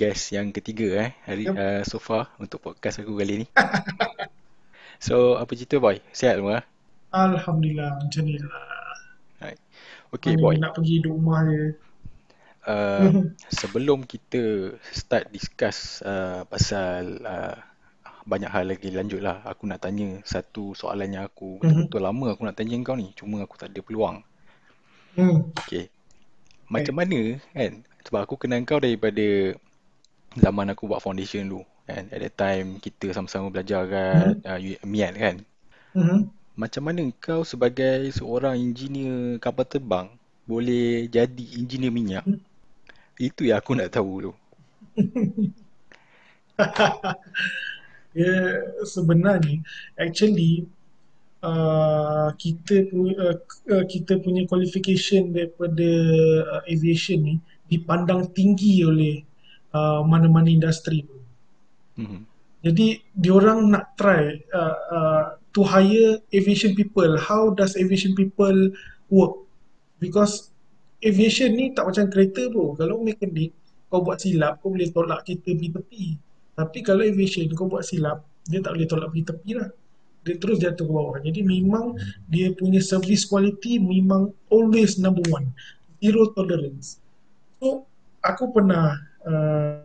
Okay, guest yang ketiga eh hari Yep. uh, so far untuk podcast aku kali ni. So apa cerita boy? Sihat semua? Alhamdulillah macam ni lah. Right. Okay boy, nak pergi rumah je. uh, sebelum kita start discuss uh, pasal uh, banyak hal lagi lanjut lah. Aku nak tanya satu soalan yang aku betul-betul lama aku nak tanya kau ni. Cuma aku tak ada peluang. Hmm. Okay. Macam mana kan? Sebab aku kenal kau daripada zaman aku buat foundation dulu kan. At that time kita sama-sama belajar kat Hmm. uh, U- MIAT kan. Hmm. Macam mana kau sebagai seorang engineer kapal terbang boleh jadi engineer minyak? Itu yang aku nak tahu tu. Ya sebenarnya actually uh, kita punya uh, uh, kita punya qualification daripada uh, aviation ni dipandang tinggi oleh uh, mana-mana industri pun. Mhm. Jadi diorang nak try uh, uh, to hire aviation people. How does aviation people work? Because aviation ni tak macam kereta pun. Kalau mekanik kau buat silap, kau boleh tolak kereta pergi tepi. Tapi kalau aviation kau buat silap, dia tak boleh tolak pergi tepi lah. Dia terus jatuh ke bawah. Jadi memang dia punya service quality memang always number one. Zero tolerance. So aku pernah uh,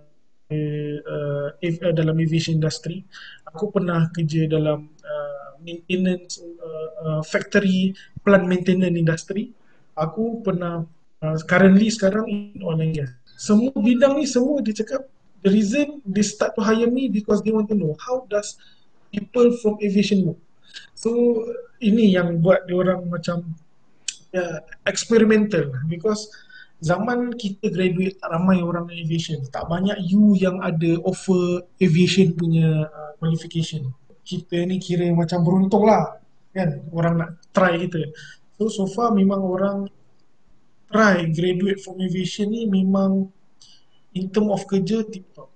uh, uh, dalam aviation industry. Aku pernah kerja dalam uh, maintenance uh, uh, factory plant maintenance industry. Aku pernah uh, currently sekarang in oil and gas. Semua bidang ni semua dia cakap the reason they start to hire me because they want to know how does people from aviation work. So ini yang buat dia orang macam uh, experimental because zaman kita graduate tak ramai orang aviation. Tak banyak you yang ada offer aviation punya uh, qualification. Kita ni kira macam beruntung lah kan? Orang nak try kita. So so far memang orang try graduate from aviation ni memang in term of kerja tip top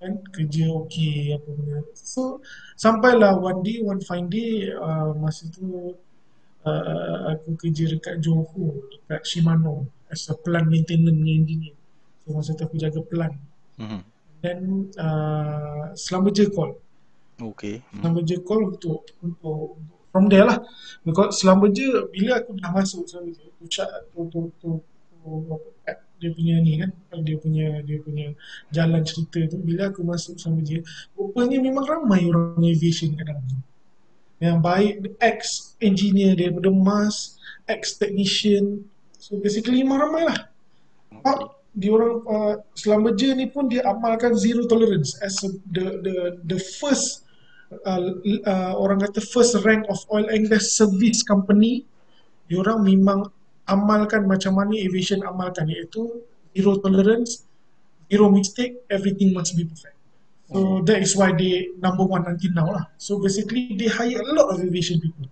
kan? Kerja okey apa benda. So sampailah one day one fine day uh, masa tu uh, aku kerja dekat Johor dekat Shimano as a plant maintenance engineer so masa tu aku jaga plant Mhm. then uh, selama je call Okay. Mhm. selama je call untuk untuk from there lah because selama je bila aku dah masuk selama je tu chat tu tu tu, tu apa, dia punya ni kan dia punya dia punya jalan cerita tu bila aku masuk selama je rupanya memang ramai orang aviation kat dalam tu yang baik ex engineer daripada MAS ex technician. So basically memang ramai lah Okay. Dia orang uh, selama je ni pun dia amalkan zero tolerance as a, the the the first uh, uh, orang kata first rank of oil and gas service company. Dia orang memang amalkan macam mana aviation amalkan iaitu zero tolerance zero mistake everything must be perfect so that is why they number one until now lah so basically they hire a lot of aviation people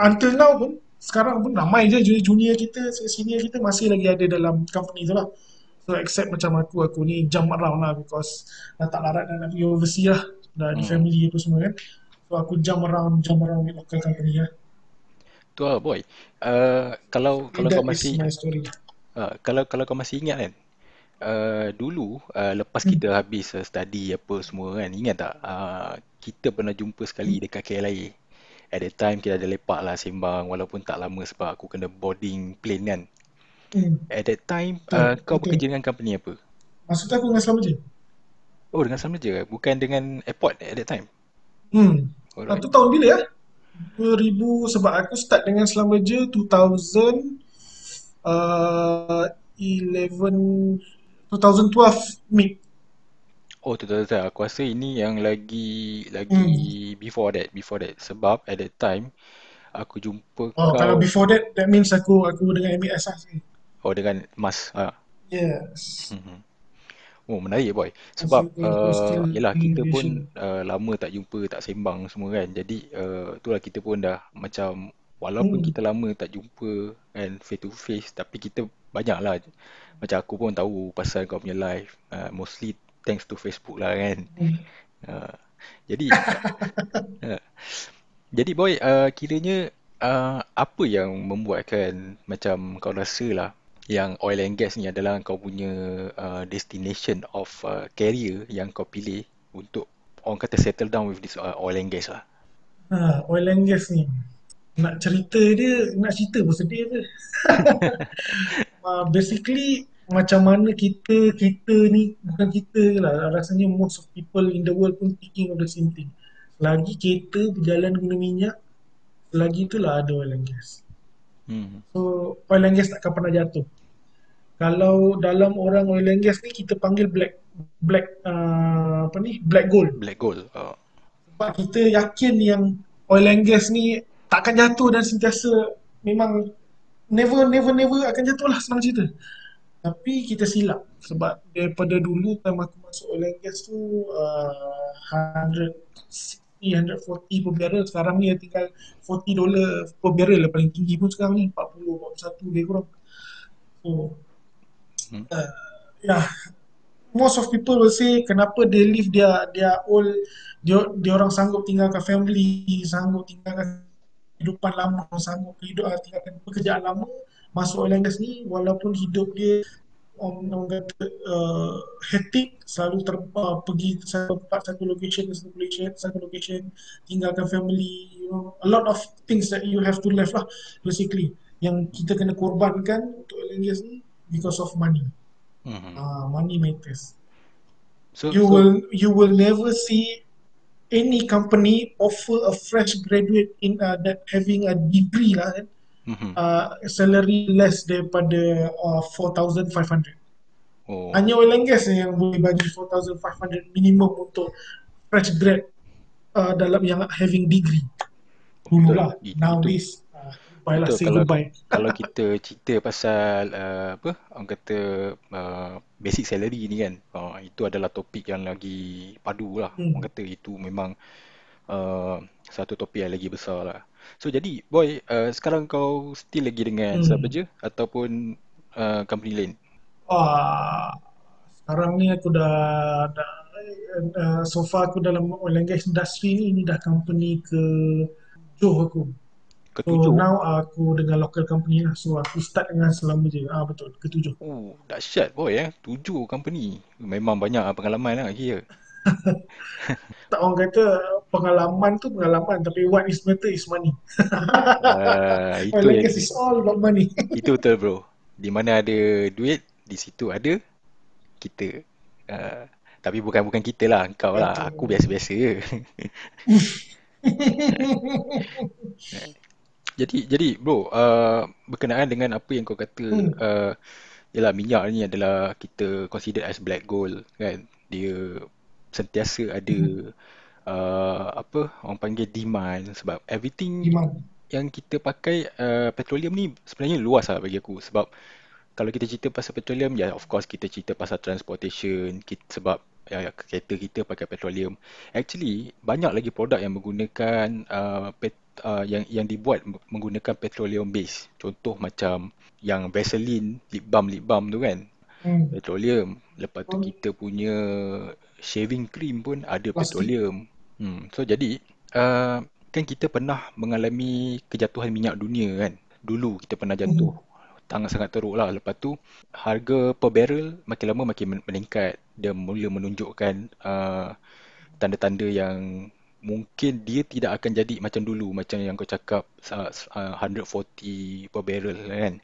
until now pun sekarang pun ramai je junior kita senior kita masih lagi ada dalam company tu lah so except macam aku aku ni jump around lah because dah tak larat dah nak pergi overseas lah dah Hmm. family apa semua kan so aku jump around jump around with local company lah Tu lah boy. Uh, kalau kalau kau masih uh, kalau kalau kau masih ingat kan. Uh, dulu uh, lepas hmm. kita habis uh, study apa semua kan ingat tak? Uh, kita pernah jumpa sekali dekat KLIA at that time kita ada lepak lah sembang walaupun tak lama sebab aku kena boarding plane kan. Hmm. at that time betul uh, kau betul bekerja dengan company apa? Maksud aku dengan selama je oh dengan sama je bukan dengan airport at that time? Hmm. Alright. Tu tahun bila ya 2000 sebab aku start dengan selama je 2000 uh, 11 2012 mid Oh tu tahu tahu aku rasa ini yang lagi hmm. lagi before that before that sebab at that time aku jumpa Oh, kalau kau before that, that means aku aku dengan MAS lah. oh dengan Mas ah. Yes. Mhm. Oh menarik boy sebab uh, yelah in kita pun uh, lama tak jumpa tak sembang semua kan jadi uh, itulah kita pun dah macam walaupun Hmm. kita lama tak jumpa kan face to face tapi kita banyak lah macam aku pun tahu pasal kau punya live uh, mostly thanks to Facebook lah kan Hmm. uh, jadi uh, jadi boy uh, kiranya uh, apa yang membuatkan macam kau rasa lah yang oil and gas ni adalah kau punya uh, destination of uh, career yang kau pilih untuk orang kata settle down with this uh, oil and gas lah. Ha, oil and gas ni. Nak cerita dia, nak cerita pun sedih je. uh, basically, macam mana kita, kita ni, bukan kita lah, rasanya most of people in the world pun thinking of the same thing. Lagi kereta berjalan guna minyak, lagi itulah ada oil and gas. Hmm. So, oil and gas takkan pernah jatuh kalau dalam orang oil and gas ni kita panggil black black uh, apa ni black gold black gold oh. sebab kita yakin yang oil and gas ni takkan jatuh dan sentiasa memang never never never akan jatuh lah senang cerita. Tapi kita silap sebab daripada dulu time aku masuk oil and gas tu uh, 160 140 per barrel. Sekarang ni tinggal 40 dolar per barrel lah paling tinggi pun sekarang ni. 40 41 lebih kurang. So Hmm. Uh, yeah, most of people will say kenapa they live their their old dia dia orang sanggup tinggalkan family, sanggup tinggalkan kehidupan lama, sanggup hidup tinggalkan pekerjaan lama masuk oil and gas ni walaupun hidup dia orang um, kata uh, hectic selalu ter, uh, pergi satu tempat satu location satu location satu location tinggalkan family you know a lot of things that you have to left lah basically yang kita kena korbankan untuk oil and gas ni because of money. Mm-hmm. Uh, money matters. So you so, will you will never see any company offer a fresh graduate in uh, that having a degree lah kan. Mm-hmm. Uh, salary less daripada uh, 4,500. Oh. Hanya oil and gas yang boleh bagi 4,500 minimum untuk fresh grad uh, dalam yang having degree. Dulu lah. Nowadays, Baiklah, Betul, say kalau, goodbye. Kalau kita cerita pasal uh, apa, orang kata uh, basic salary ni kan, uh, itu adalah topik yang lagi padu lah. Hmm. Orang kata itu memang uh, satu topik yang lagi besar lah. So jadi, boy, uh, sekarang kau still lagi dengan hmm. siapa je? Ataupun uh, company lain? Wah, sekarang ni aku dah, dah uh, so far aku dalam oil and gas industry ni, ini dah company ke tujuh aku ketujuh. So now aku dengan local company lah. So aku start dengan selama je. Ah betul, ketujuh. Oh, dahsyat boy eh. Tujuh company. Memang banyak pengalaman lah kira. tak orang kata pengalaman tu pengalaman tapi what is matter is money. uh, itu yang is all about money. itu betul bro. Di mana ada duit, di situ ada kita. Uh, tapi bukan bukan kita lah, kau lah. Aku biasa-biasa je. Jadi jadi bro uh, berkenaan dengan apa yang kau kata hmm. uh, yalah minyak ni adalah kita consider as black gold kan dia sentiasa ada hmm. uh, apa orang panggil demand sebab everything demand. yang kita pakai uh, petroleum ni sebenarnya luas lah bagi aku sebab kalau kita cerita pasal petroleum ya of course kita cerita pasal transportation kita, sebab ya, kereta kita pakai petroleum actually banyak lagi produk yang menggunakan uh, pet, uh, yang yang dibuat menggunakan petroleum base. Contoh macam yang Vaseline lip balm lip balm tu kan. Hmm. Petroleum. Lepas tu hmm. kita punya shaving cream pun ada Pasti. petroleum. Hmm. So jadi uh, kan kita pernah mengalami kejatuhan minyak dunia kan. Dulu kita pernah jatuh. Hmm. Tangan sangat teruk lah. Lepas tu harga per barrel makin lama makin meningkat. Dia mula menunjukkan uh, tanda-tanda yang mungkin dia tidak akan jadi macam dulu macam yang kau cakap uh, 140 per barrel kan.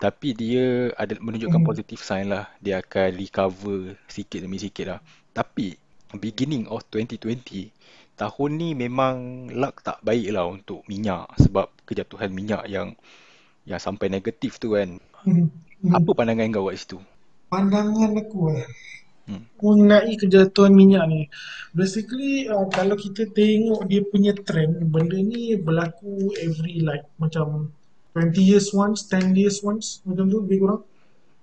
Tapi dia ada menunjukkan mm. positive sign lah. Dia akan recover sikit demi sikit lah. Tapi beginning of 2020 tahun ni memang luck tak baik lah untuk minyak. Sebab kejatuhan minyak yang yang sampai negatif tu kan. Mm. apa pandangan kau kat situ? Pandangan aku lah hmm. mengenai kejatuhan minyak ni. Basically uh, kalau kita tengok dia punya trend, benda ni berlaku every like macam 20 years once, 10 years once macam tu lebih kurang.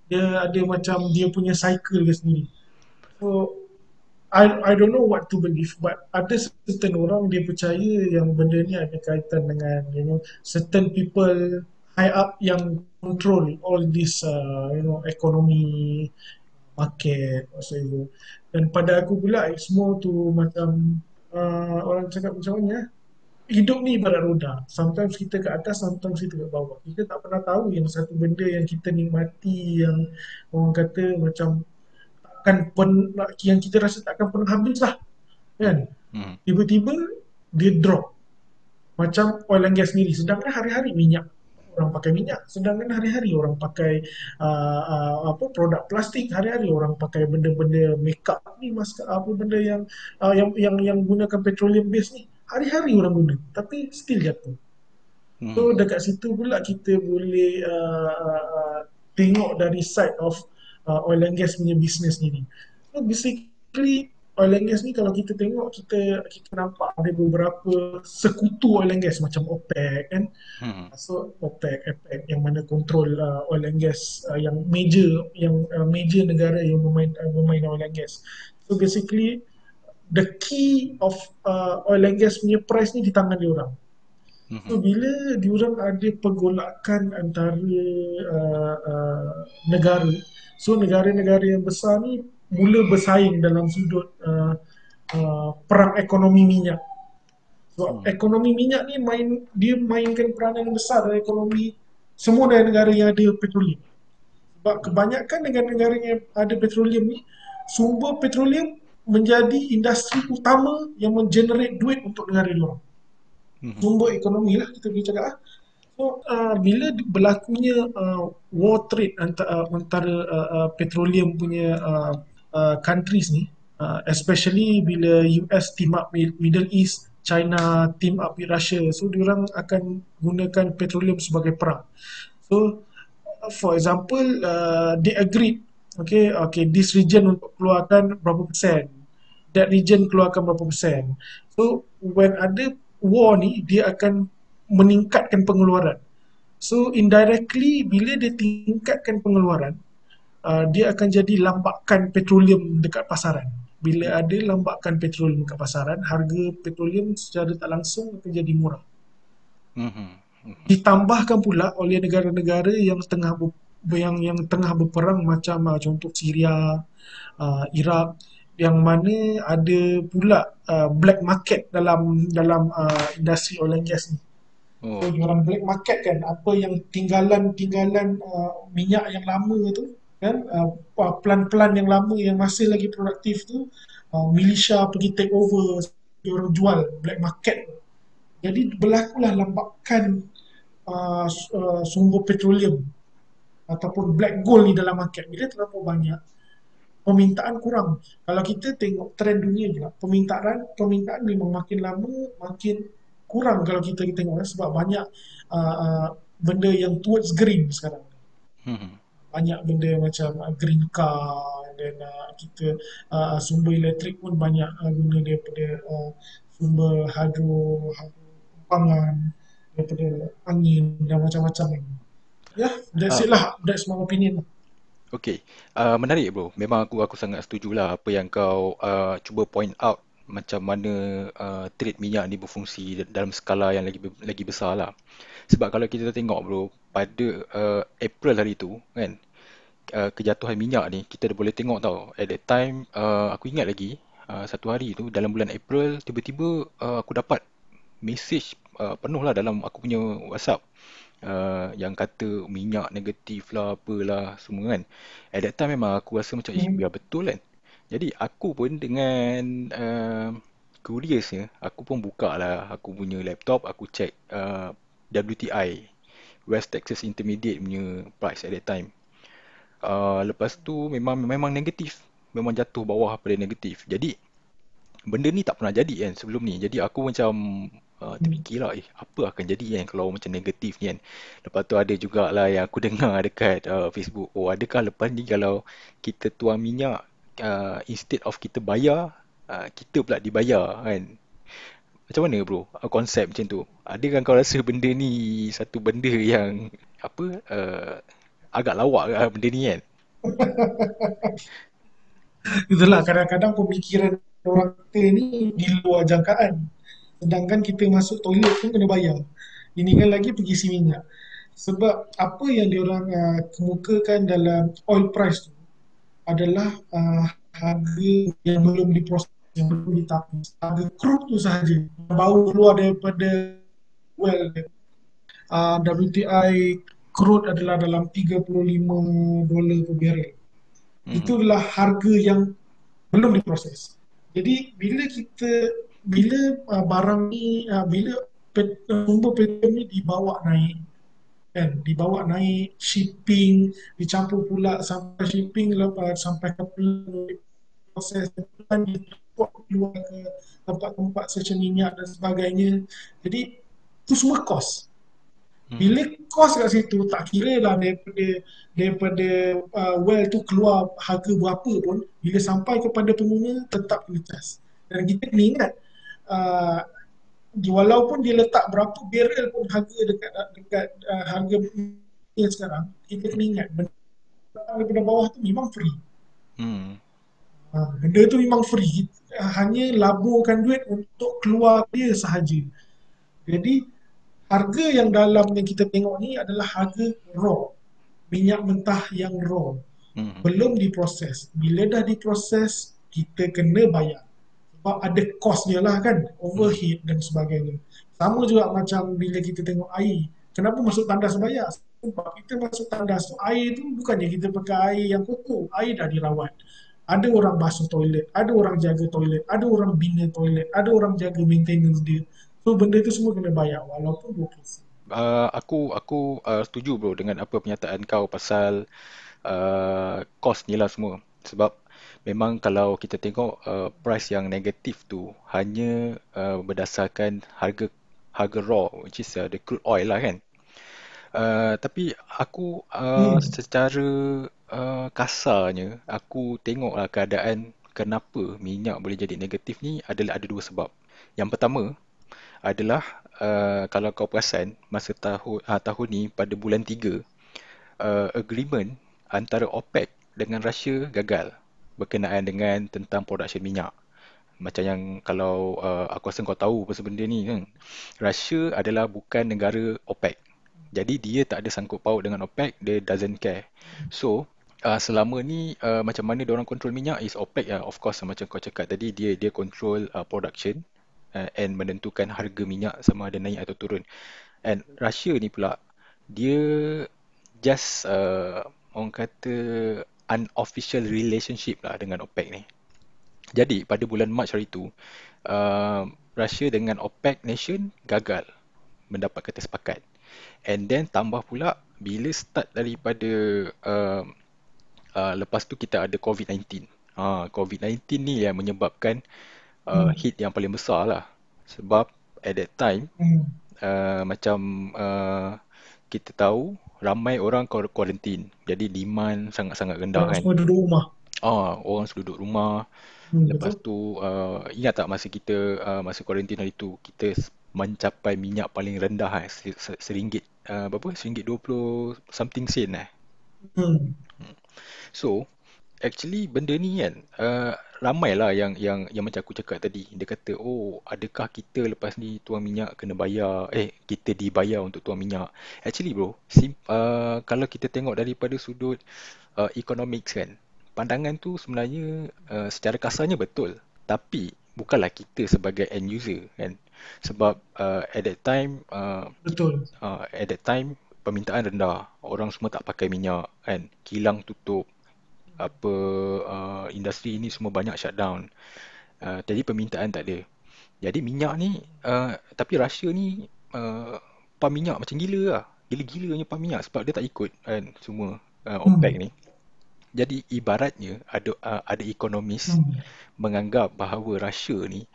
Dia ada macam dia punya cycle dia sendiri. So I I don't know what to believe but ada certain orang dia percaya yang benda ni ada kaitan dengan you know certain people high up yang control all this uh, you know economy market whatsoever dan pada aku pula it's more to macam uh, orang cakap macam mana eh? hidup ni ibarat roda. Sometimes kita ke atas, sometimes kita ke bawah. Kita tak pernah tahu yang satu benda yang kita nikmati yang orang kata macam akan pen, yang kita rasa tak akan pernah habis lah. Kan? Hmm. Tiba-tiba dia drop. Macam oil and gas sendiri. Sedangkan hari-hari minyak orang pakai minyak. Sedangkan hari-hari orang pakai uh, uh, apa produk plastik hari-hari orang pakai benda-benda makeup ni mas apa benda yang uh, yang yang yang gunakan petroleum base ni hari-hari orang guna. Tapi still jatuh. Hmm. so dekat situ pula kita boleh uh, uh, tengok dari side of uh, oil and gas punya business ni. So basically oil and gas ni kalau kita tengok kita kita nampak ada beberapa sekutu oil and gas macam OPEC kan hmm. so OPEC OPEC yang mana kontrol uh, oil and gas uh, yang major yang uh, major negara yang memain uh, memain oil and gas so basically the key of uh, oil and gas punya price ni di tangan dia orang hmm. So bila diorang ada pergolakan antara uh, uh, negara, so negara-negara yang besar ni mula bersaing dalam sudut uh, uh, perang ekonomi minyak. So, hmm. ekonomi minyak ni main dia mainkan peranan yang besar dalam ekonomi semua negara yang ada petroleum. Sebab kebanyakan negara-negara yang ada petroleum ni sumber petroleum menjadi industri utama yang mengenerate duit untuk negara luar. Hmm. Sumber ekonomi lah kita boleh cakap lah. So, uh, bila berlakunya uh, war trade antara, uh, antara uh, uh, petroleum punya uh, Uh, countries ni uh, especially bila US team up Middle East China team up with Russia. So diorang akan gunakan petroleum sebagai perang. So for example uh, they agreed okay okay this region untuk keluarkan berapa persen? That region keluarkan berapa persen? So when ada war ni dia akan meningkatkan pengeluaran. So indirectly bila dia tingkatkan pengeluaran uh, dia akan jadi lambakan petroleum dekat pasaran. Bila ada lambakan petroleum dekat pasaran, harga petroleum secara tak langsung akan jadi murah. Mm-hmm. Ditambahkan pula oleh negara-negara yang tengah ber, yang yang tengah berperang macam uh, contoh Syria, uh, Iraq yang mana ada pula uh, black market dalam dalam uh, industri oil and gas ni. Oh. So, orang black market kan apa yang tinggalan-tinggalan uh, minyak yang lama tu kan? Uh, plan-plan yang lama yang masih lagi produktif tu uh, milisha pergi take over orang jual black market. Jadi berlakulah lambakan uh, uh, sumber petroleum ataupun black gold ni dalam market. Bila terlalu banyak permintaan kurang. Kalau kita tengok trend dunia juga permintaan permintaan memang makin lama makin kurang kalau kita tengok sebab banyak uh, uh, benda yang towards green sekarang. Hmm banyak benda macam uh, green car dan uh, kita uh, sumber elektrik pun banyak uh, guna daripada uh, sumber hidro, hidro pangan daripada angin dan macam-macam. Ya, yeah, that's uh, it lah. That's my opinion. Okay, uh, menarik bro. Memang aku aku sangat setuju lah apa yang kau uh, cuba point out macam mana uh, trade minyak ni berfungsi dalam skala yang lagi lagi besar lah. Sebab kalau kita tengok bro, pada uh, April hari tu kan, uh, kejatuhan minyak ni kita boleh tengok tau. At that time uh, aku ingat lagi uh, satu hari tu dalam bulan April tiba-tiba uh, aku dapat message uh, penuh lah dalam aku punya WhatsApp. Uh, yang kata minyak negatif lah apalah semua kan. At that time memang aku rasa macam hmm. biar betul kan? Jadi aku pun dengan uh, curiousnya aku pun buka lah aku punya laptop aku check uh, WTI West Texas Intermediate punya price at that time uh, lepas tu memang memang negatif. Memang jatuh bawah pada negatif. Jadi benda ni tak pernah jadi kan sebelum ni. Jadi aku macam uh, terfikirlah eh apa akan jadi kan kalau macam negatif ni kan. Lepas tu ada jugalah yang aku dengar dekat uh, Facebook. Oh adakah lepas ni kalau kita tuang minyak uh, instead of kita bayar uh, kita pula dibayar kan? Macam mana bro? Konsep macam tu. Adakah kau rasa benda ni satu benda yang apa uh, agak lawak lah benda ni kan. Itulah kadang-kadang pemikiran orang kita ni di luar jangkaan. Sedangkan kita masuk toilet pun kena bayar. Ini kan lagi pergi si minyak. Sebab apa yang diorang uh, kemukakan dalam oil price tu adalah uh, harga yang belum diproses yang belum ditapis. Harga crude tu sahaja baru keluar daripada well uh, WTI crude adalah dalam 35 dolar per barrel. Mm-hmm. Itu adalah harga yang belum diproses. Jadi bila kita bila uh, barang ni uh, bila pet, uh, sumber petrol ni dibawa naik kan dibawa naik shipping dicampur pula sampai shipping lepas sampai ke proses dan keluar ke tempat-tempat stesen minyak dan sebagainya jadi itu semua kos. Bila kos kat situ tak kira lah daripada daripada uh, well tu keluar harga berapa pun bila sampai kepada pengguna tetap kena charge dan kita kena ingat uh, walaupun dia letak berapa barrel pun harga dekat dekat uh, harga yang sekarang kita kena ingat benda daripada bawah tu memang free. Hmm. uh, benda tu memang free. Hanya laburkan duit untuk keluar dia sahaja. Jadi harga yang dalam yang kita tengok ni adalah harga raw. Minyak mentah yang raw. Hmm. belum diproses. Bila dah diproses kita kena bayar. Sebab ada dia lah kan. Overheat dan sebagainya. Sama juga macam bila kita tengok air. Kenapa masuk tandas bayar sebab kita masuk tandas air tu bukannya kita pakai air yang kokoh. Air dah dirawat. Ada orang basuh toilet ada orang jaga toilet ada orang bina toilet ada orang jaga maintenance dia so benda tu semua kena bayar walaupun 20 Uh, aku aku uh, setuju bro dengan apa pernyataan kau pasal uh, cost ni lah semua sebab memang kalau kita tengok uh, price yang negatif tu hanya uh, berdasarkan harga harga raw which is uh, the crude oil lah kan. Uh, tapi aku uh, hmm. secara uh, kasarnya aku tengoklah keadaan kenapa minyak boleh jadi negatif ni adalah ada dua sebab. Yang pertama adalah uh, kalau kau perasan masa tahun uh, tahun ni pada bulan 3 uh, agreement antara OPEC dengan Russia gagal berkenaan dengan tentang production minyak. Macam yang kalau uh, aku rasa kau tahu pasal benda ni kan. Russia adalah bukan negara OPEC. Jadi dia tak ada sangkut paut dengan OPEC, dia doesn't care. So, uh, selama ni uh, macam mana dia orang control minyak is OPEC ya. Of course macam kau cakap tadi dia dia control uh, production uh, and menentukan harga minyak sama ada naik atau turun. And Russia ni pula dia just uh, orang kata unofficial relationship lah dengan OPEC ni. Jadi pada bulan Mac hari tu, uh, Russia dengan OPEC nation gagal mendapat kata sepakat. And then tambah pula bila start daripada uh, uh, lepas tu kita ada COVID-19. Uh, COVID-19 ni yang menyebabkan uh, hmm. hit yang paling besar lah. Sebab at that time, hmm. uh, macam uh, kita tahu ramai orang kuarantin. Jadi demand sangat-sangat rendah orang kan. Semua duduk rumah. Ah, orang semua duduk rumah. Hmm, Lepas betul. tu uh, ingat tak masa kita uh, masa kuarantin hari tu kita mencapai minyak paling rendah eh, seringgit uh, berapa? Seringgit 20 something sen eh. Hmm. hmm. So actually benda ni kan uh, ramai lah yang yang yang macam aku cakap tadi. Dia kata oh adakah kita lepas ni tuang minyak kena bayar? Eh kita dibayar untuk tuang minyak. Actually bro sim, uh, kalau kita tengok daripada sudut uh, economics kan pandangan tu sebenarnya uh, secara kasarnya betul. Tapi bukanlah kita sebagai end user kan. Sebab uh, at that time uh, betul. uh, at that time permintaan rendah. Orang semua tak pakai minyak kan. Kilang tutup apa uh, industri ini semua banyak shutdown. Uh, jadi permintaan tak ada. Jadi minyak ni uh, tapi Russia ni uh, pam minyak macam gila lah. Gila-gilanya pam minyak sebab dia tak ikut kan semua uh, OPEC hmm. ni. Jadi ibaratnya ada uh, ada ekonomis hmm. menganggap bahawa Russia ni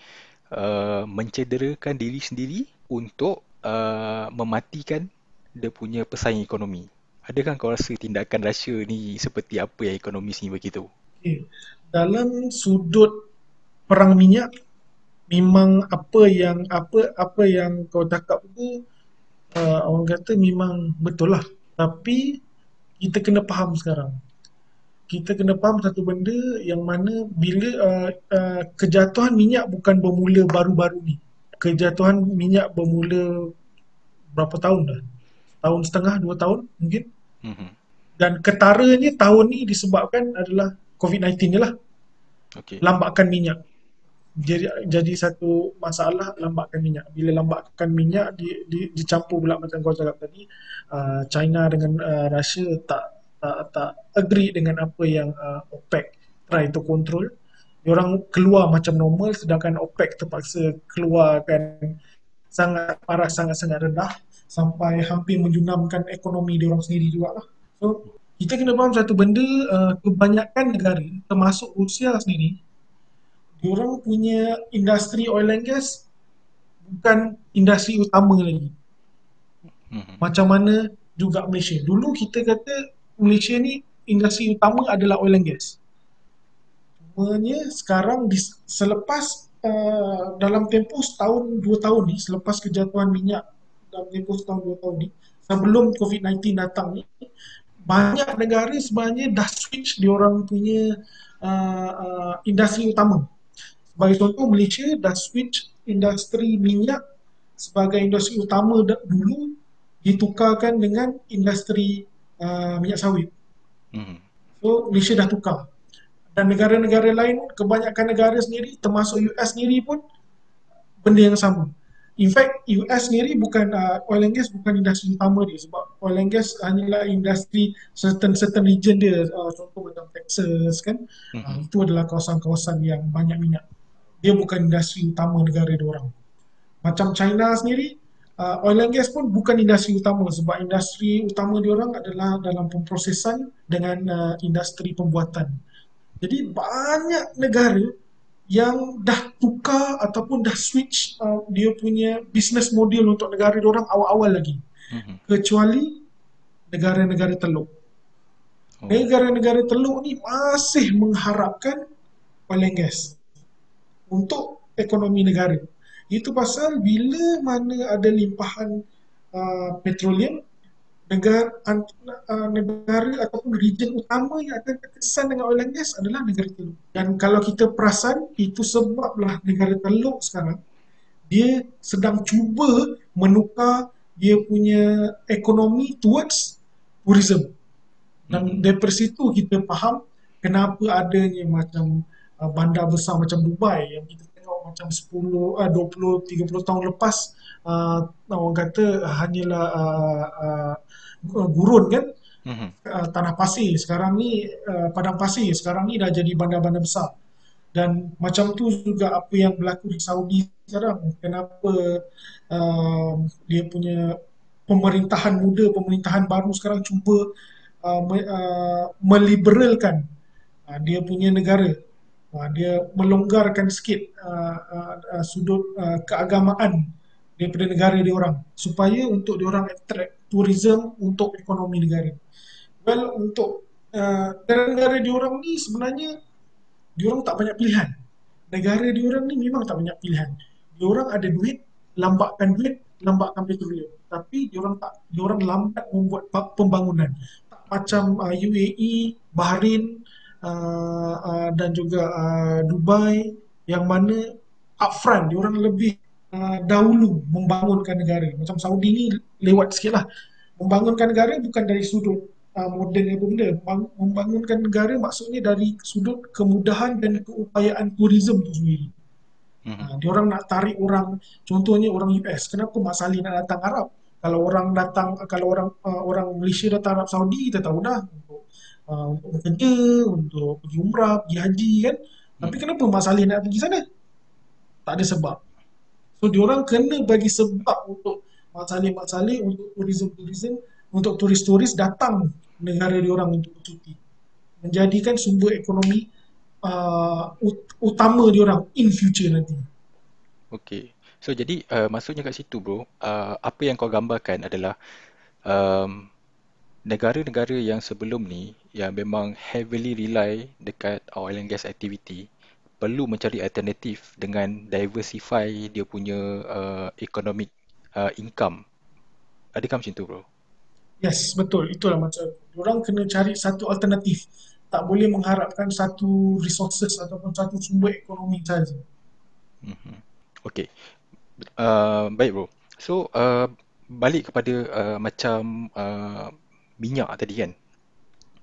uh, mencederakan diri sendiri untuk uh, mematikan dia punya pesaing ekonomi. Adakah kau rasa tindakan Russia ni seperti apa yang ekonomis ni begitu? Okay. Dalam sudut perang minyak memang apa yang apa apa yang kau cakap tu uh, orang kata memang betul lah. Tapi kita kena faham sekarang. Kita kena faham satu benda yang mana bila uh, uh, kejatuhan minyak bukan bermula baru-baru ni. Kejatuhan minyak bermula berapa tahun dah? Tahun setengah, dua tahun mungkin. Mm-hmm. Dan ketaranya tahun ni disebabkan adalah COVID-19 je lah. Okay. Lambakan minyak. jadi jadi satu masalah lambatkan minyak. Bila lambatkan minyak di, di, dicampur pula macam kau cakap tadi, uh, China dengan uh, Russia tak tak tak agree dengan apa yang uh, OPEC try to control. Diorang keluar macam normal sedangkan OPEC terpaksa keluarkan sangat parah sangat-sangat rendah sampai hampir menjunamkan ekonomi diorang sendiri juga lah. So kita kena faham satu benda uh, kebanyakan negara termasuk Rusia sendiri diorang punya industri oil and gas bukan industri utama lagi. Mm-hmm. Macam mana juga Malaysia. Dulu kita kata Malaysia ni industri utama adalah oil and gas. Cumanya sekarang di, selepas uh, dalam tempoh setahun dua tahun ni selepas kejatuhan minyak dalam tempoh setahun dua tahun ni sebelum COVID-19 datang ni banyak negara sebenarnya dah switch di orang punya uh, uh, industri utama sebagai contoh Malaysia dah switch industri minyak sebagai industri utama dulu ditukarkan dengan industri uh, minyak sawit. Hmm. So Malaysia dah tukar. Dan negara-negara lain, kebanyakan negara sendiri termasuk US sendiri pun benda yang sama. In fact, US sendiri bukan uh, oil and gas bukan industri utama dia sebab oil and gas hanyalah industri certain certain region dia uh, contoh macam Texas kan. Hmm. Uh, itu adalah kawasan-kawasan yang banyak minyak dia bukan industri utama negara dia orang. Macam China sendiri, uh, oil and gas pun bukan industri utama sebab industri utama dia orang adalah dalam pemprosesan dengan uh, industri pembuatan. Jadi banyak negara yang dah tukar ataupun dah switch uh, dia punya business model untuk negara orang awal-awal lagi. Mm-hmm. Kecuali negara-negara teluk. Oh. Negara-negara teluk ni masih mengharapkan oil and gas untuk ekonomi negara. Itu pasal bila mana ada limpahan uh, petroleum, negara, uh, negara ataupun region utama yang akan terkesan dengan oil and gas adalah negara teluk. Dan kalau kita perasan, itu sebablah negara teluk sekarang, dia sedang cuba menukar dia punya ekonomi towards tourism. Dan hmm. dari situ kita faham kenapa adanya macam uh, bandar besar macam Dubai yang kita macam 10 uh, 20 30 tahun lepas uh, orang kata hanyalah uh, uh, gurun kan? Mm-hmm. uh, tanah pasir. Sekarang ni uh, padang pasir. Sekarang ni dah jadi bandar-bandar besar. Dan macam tu juga apa yang berlaku di Saudi sekarang. Kenapa uh, dia punya pemerintahan muda pemerintahan baru sekarang cuba uh, me, uh, meliberalkan uh, dia punya negara uh, dia melonggarkan sikit uh, uh, sudut uh, keagamaan daripada negara dia orang supaya untuk dia orang attract tourism untuk ekonomi negara. Well untuk uh, negara dia orang ni sebenarnya dia orang tak banyak pilihan. Negara dia orang ni memang tak banyak pilihan. Dia orang ada duit, lambatkan duit, lambatkan petroleum. Tapi dia orang tak dia orang lambat membuat pembangunan. Tak macam uh, UAE, Bahrain, uh, uh, dan juga uh, Dubai yang mana upfront dia orang lebih uh, dahulu membangunkan negara. Macam Saudi ni lewat sikit lah. Membangunkan negara bukan dari sudut uh, moden apa benda. Membangunkan negara maksudnya dari sudut kemudahan dan keupayaan tourism tu sendiri. Uh, dia orang nak tarik orang contohnya orang US kenapa Mak Salih nak datang Arab? Kalau orang datang kalau orang uh, orang Malaysia datang Arab Saudi kita tahu dah uh, untuk bekerja, untuk pergi umrah, pergi haji kan. Hmm. Tapi kenapa Mas Ali nak pergi sana? Tak ada sebab. So diorang kena bagi sebab untuk Mas Ali, Mas Ali untuk tourism-tourism, untuk turis-turis datang negara diorang untuk bercuti. Menjadikan sumber ekonomi uh, utama diorang in future nanti. Okay. So jadi uh, maksudnya kat situ bro, uh, apa yang kau gambarkan adalah um, negara-negara yang sebelum ni yang memang heavily rely dekat oil and gas activity perlu mencari alternatif dengan diversify dia punya uh, economic uh, income. Adakah macam tu bro? Yes, betul. Itulah macam orang kena cari satu alternatif. Tak boleh mengharapkan satu resources ataupun satu sumber ekonomi saja. Mm-hmm. Okay. Uh, baik bro. So, uh, balik kepada uh, macam uh, minyak tadi kan.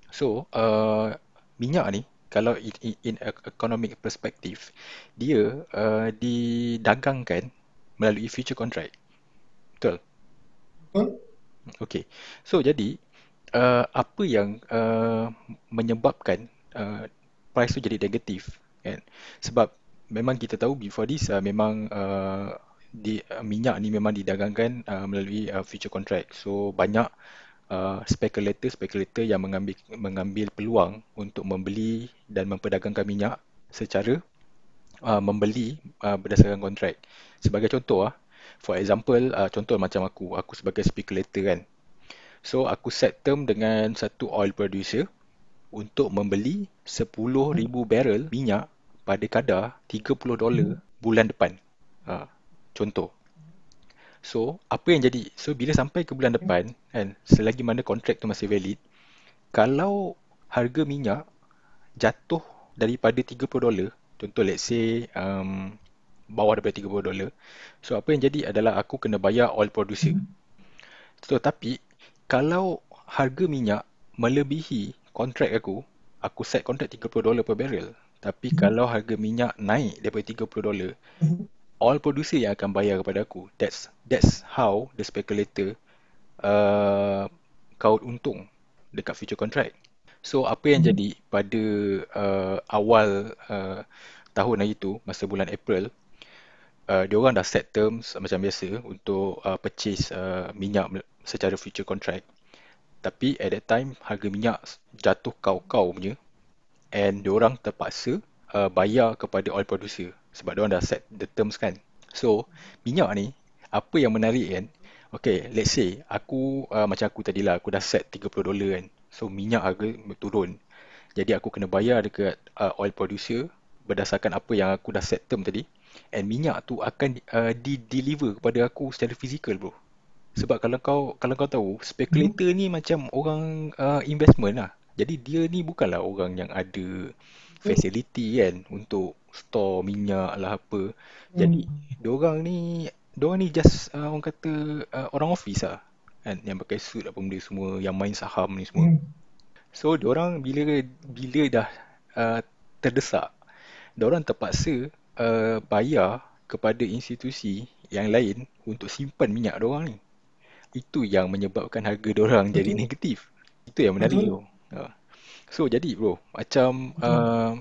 So, uh, minyak ni kalau in, in, in economic perspective, dia uh, didagangkan melalui future contract. Betul? Betul? Okay. So, jadi uh, apa yang uh, menyebabkan uh, price tu jadi negatif kan? Sebab memang kita tahu before this uh, memang uh, di uh, minyak ni memang didagangkan uh, melalui uh, future contract. So banyak uh, spekulator-spekulator yang mengambil mengambil peluang untuk membeli dan memperdagangkan minyak secara uh, membeli uh, berdasarkan kontrak. Sebagai contoh ah, for example uh, contoh macam aku, aku sebagai spekulator kan. So aku set term dengan satu oil producer untuk membeli 10,000 barrel minyak pada kadar 30 dolar bulan depan. Uh, contoh. So, apa yang jadi? So, bila sampai ke bulan depan, kan, selagi mana kontrak tu masih valid, kalau harga minyak jatuh daripada 30 dolar, contoh let's say um, bawah daripada 30 dolar, so apa yang jadi adalah aku kena bayar oil producer. So, tapi kalau harga minyak melebihi kontrak aku, aku set kontrak 30 dolar per barrel. Tapi kalau harga minyak naik daripada 30 dolar, all producer yang akan bayar kepada aku. That's that's how the speculator uh, kaut untung dekat future contract. So apa yang hmm. jadi pada uh, awal uh, tahun hari tu masa bulan April uh, dia orang dah set terms macam biasa untuk uh, purchase uh, minyak secara future contract. Tapi at that time harga minyak jatuh kau-kau punya and dia orang terpaksa uh, bayar kepada oil producer sebab dia orang dah set the terms kan. So, minyak ni apa yang menarik kan? Okay, let's say aku uh, macam aku tadi lah, aku dah set 30 dolar kan. So, minyak harga turun. Jadi aku kena bayar dekat uh, oil producer berdasarkan apa yang aku dah set term tadi. And minyak tu akan uh, di-deliver kepada aku secara fizikal bro. Sebab kalau kau kalau kau tahu, spekulator ni macam orang uh, investment lah. Jadi dia ni bukanlah orang yang ada facility kan untuk store minyak lah apa. Jadi hmm. diorang ni diorang ni just uh, orang kata uh, orang office lah kan yang pakai suit apa benda semua yang main saham ni semua. Hmm. So diorang bila bila dah uh, terdesak diorang terpaksa uh, bayar kepada institusi yang lain untuk simpan minyak diorang ni. Itu yang menyebabkan harga diorang jadi negatif. Itu yang menarik tu. Uh. So jadi bro, macam uh,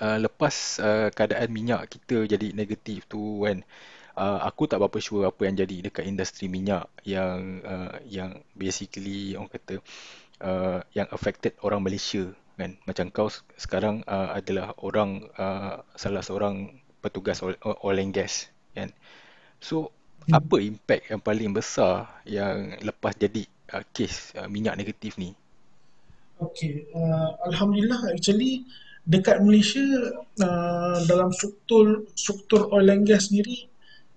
uh, lepas uh, keadaan minyak kita jadi negatif tu kan, uh, aku tak berapa sure apa yang jadi dekat industri minyak yang uh, yang basically orang kata uh, yang affected orang Malaysia kan. Macam kau sekarang uh, adalah orang uh, salah seorang petugas oil, oil and gas kan. So hmm. apa impact yang paling besar yang lepas jadi uh, kes uh, minyak negatif ni Okay, uh, Alhamdulillah actually dekat Malaysia uh, dalam struktur struktur oil and gas sendiri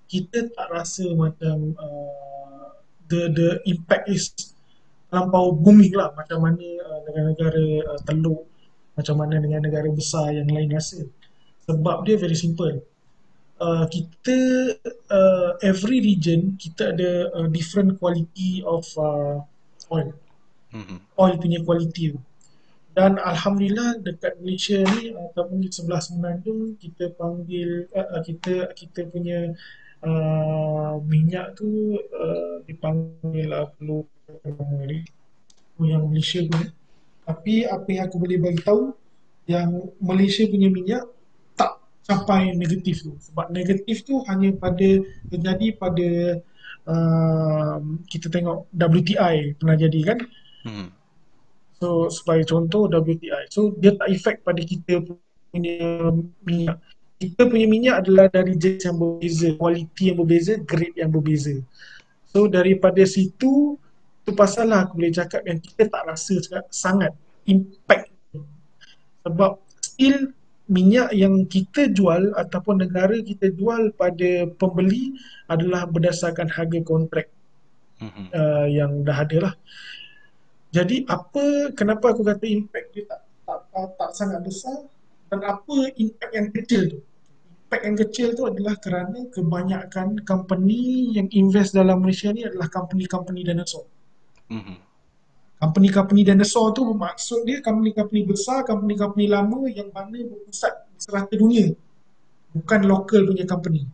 kita tak rasa macam uh, the the impact is terlampau booming lah macam mana uh, negara-negara uh, teluk macam mana dengan negara besar yang lain rasa sebab dia very simple uh, kita uh, every region kita ada uh, different quality of uh, oil mm-hmm. oil punya quality tu. Dan Alhamdulillah dekat Malaysia ni ataupun di sebelah Semenanjung kita panggil uh, kita kita punya uh, minyak tu uh, dipanggil lah perlu yang Malaysia punya. Tapi apa yang aku boleh bagi tahu yang Malaysia punya minyak tak sampai negatif tu. Sebab negatif tu hanya pada terjadi pada uh, kita tengok WTI pernah jadi kan. Hmm. So sebagai contoh WTI. So dia tak efek pada kita punya minyak. Kita punya minyak adalah dari jenis yang berbeza, kualiti yang berbeza, grade yang berbeza. So daripada situ tu pasal lah aku boleh cakap yang kita tak rasa sangat impact sebab still minyak yang kita jual ataupun negara kita jual pada pembeli adalah berdasarkan harga kontrak mm-hmm. uh, yang dah ada lah. Jadi apa kenapa aku kata impact dia tak tak, tak, tak sangat besar dan apa impact yang kecil tu? Impact yang kecil tu adalah kerana kebanyakan company yang invest dalam Malaysia ni adalah company-company dinosaur. Mm-hmm. Company-company dinosaur tu maksud dia company-company besar, company-company lama yang mana berpusat di serata dunia. Bukan local punya company.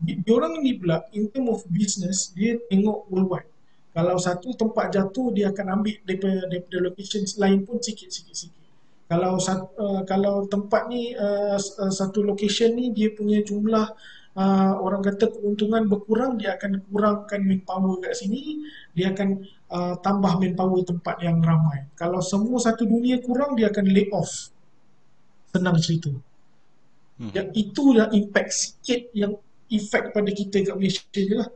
Dia orang ni pula, in term of business, dia tengok worldwide. Kalau satu tempat jatuh, dia akan ambil daripada, daripada location lain pun sikit-sikit-sikit. Kalau uh, kalau tempat ni uh, satu location ni dia punya jumlah uh, orang kata keuntungan berkurang, dia akan kurangkan manpower kat sini, dia akan uh, tambah manpower tempat yang ramai. Kalau semua satu dunia kurang, dia akan lay off. Senang cerita. Hmm. Yang itu yang impact sikit yang efek pada kita kat Malaysia je lah.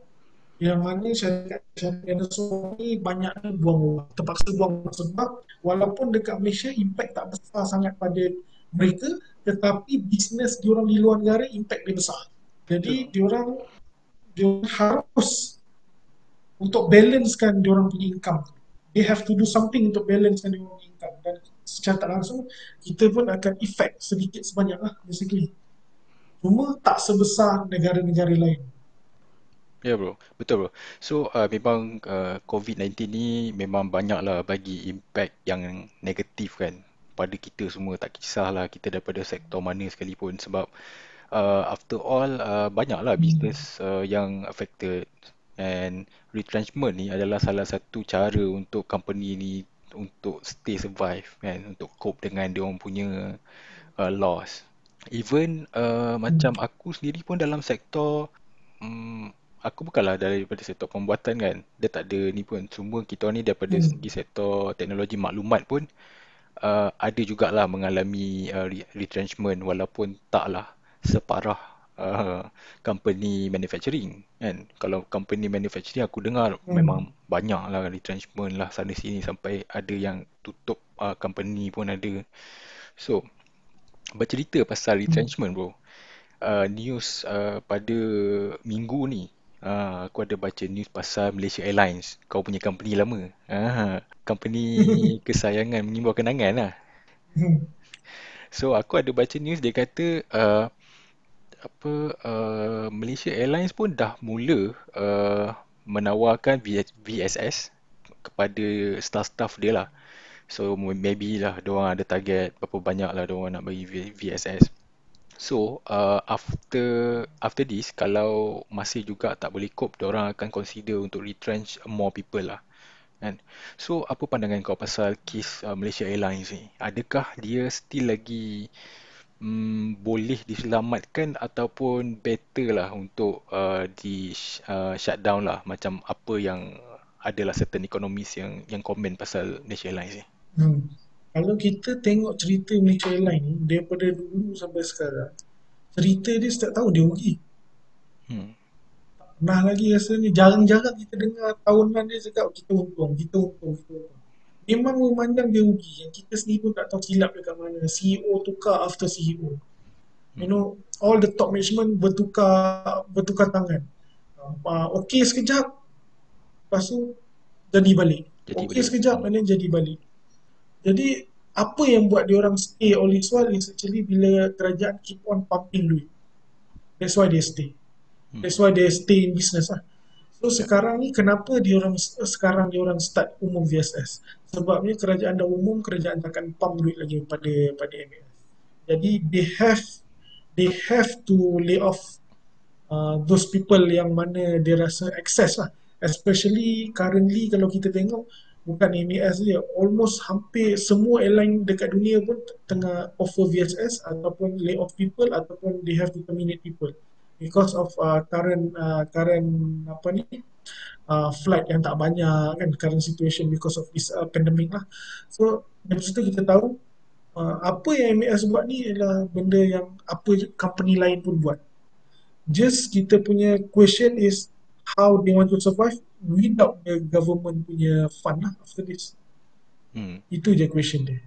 Yang mana syarikat syarikat ni banyak buang orang. Terpaksa buang orang sebab walaupun dekat Malaysia impact tak besar sangat pada mereka tetapi bisnes diorang di luar negara impact dia besar. Jadi diorang diorang harus untuk balancekan diorang punya income. They have to do something untuk balancekan diorang punya income dan secara tak langsung kita pun akan effect sedikit sebanyak lah basically. Cuma tak sebesar negara-negara lain. Ya yeah, bro, betul bro. So uh, memang uh, COVID-19 ni memang banyak lah bagi impact yang negatif kan? Pada kita semua. Tak kisahlah kita daripada sektor mana sekalipun. Sebab uh, after all uh, banyaklah business uh, yang affected. And retrenchment ni adalah salah satu cara untuk company ni untuk stay survive kan? Untuk cope dengan dia orang punya uh, loss. Even uh, macam hmm. aku sendiri pun dalam sektor um, aku bukanlah daripada sektor pembuatan kan dia tak ada ni pun semua kita ni daripada hmm. segi sektor teknologi maklumat pun uh, ada jugalah mengalami uh, retrenchment walaupun taklah separah uh, company manufacturing kan kalau company manufacturing aku dengar hmm. memang banyak lah retrenchment lah sana sini sampai ada yang tutup uh, company pun ada so bercerita pasal hmm. retrenchment bro uh, news uh, pada minggu ni uh, aku ada baca news pasal Malaysia Airlines kau punya company lama uh, company kesayangan mengimbau kenangan lah so aku ada baca news dia kata uh, apa uh, Malaysia Airlines pun dah mula uh, menawarkan VSS kepada staff-staff dia lah. So maybe lah orang ada target berapa banyak lah orang nak bagi VSS. So uh, after after this kalau masih juga tak boleh cope orang akan consider untuk retrench more people lah. Kan? So apa pandangan kau pasal kes uh, Malaysia Airlines ni? Adakah dia still lagi mm, boleh diselamatkan ataupun better lah untuk uh, di uh, shutdown lah macam apa yang adalah certain economies yang yang komen pasal Malaysia Airlines ni. Hmm. Kalau kita tengok cerita Malaysia Airlines ni daripada dulu sampai sekarang cerita dia setiap tahun dia rugi. Hmm. Nah lagi rasanya jarang-jarang kita dengar tahunan dia cakap kita untung, kita untung, kita untung. Memang memandang dia rugi. Yang kita sendiri pun tak tahu silap dekat mana. CEO tukar after CEO you know all the top management bertukar bertukar tangan. Uh, okey sekejap lepas tu jadi balik. Okey sekejap dan jadi balik jadi apa yang buat dia orang stay all this while is actually bila kerajaan keep on pumping duit that's why they stay hmm. that's why they stay in business lah So sekarang ni kenapa dia orang sekarang dia orang start umum VSS? Sebabnya kerajaan dah umum kerajaan takkan pump duit lagi pada pada MAS. Jadi they have they have to lay off uh, those people yang mana dia rasa access lah. Especially currently kalau kita tengok bukan MAS dia almost hampir semua airline dekat dunia pun tengah offer VSS ataupun lay off people ataupun they have to terminate people. Because of uh, current uh, current apa ni uh, flight yang tak banyak kan current situation because of this uh, pandemic lah. So dari situ kita tahu uh, apa yang MAS buat ni adalah benda yang apa company lain pun buat. Just kita punya question is how they want to survive without the government punya fund lah after this hmm. itu je question dia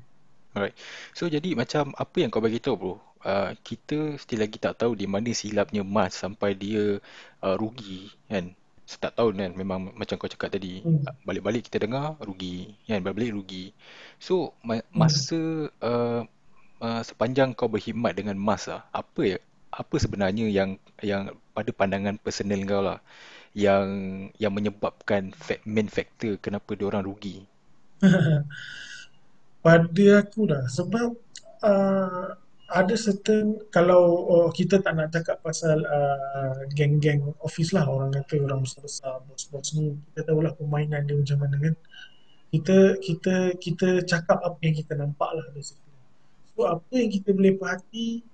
Alright. So jadi macam apa yang kau bagi tahu bro? Uh, kita still lagi tak tahu di mana silapnya mas sampai dia uh, rugi kan. Setiap tahun kan memang macam kau cakap tadi hmm. balik-balik kita dengar rugi kan balik-balik rugi. So ma- hmm. masa uh, uh, sepanjang kau berkhidmat dengan mas lah, apa ya apa sebenarnya yang yang pada pandangan personal kau lah yang yang menyebabkan main factor kenapa dia orang rugi pada aku dah sebab uh, ada certain kalau oh, kita tak nak cakap pasal uh, geng-geng office lah orang kata orang besar-besar bos-bos ni kita tahulah permainan dia macam mana kan kita kita kita cakap apa yang kita nampak lah basically. So apa yang kita boleh perhati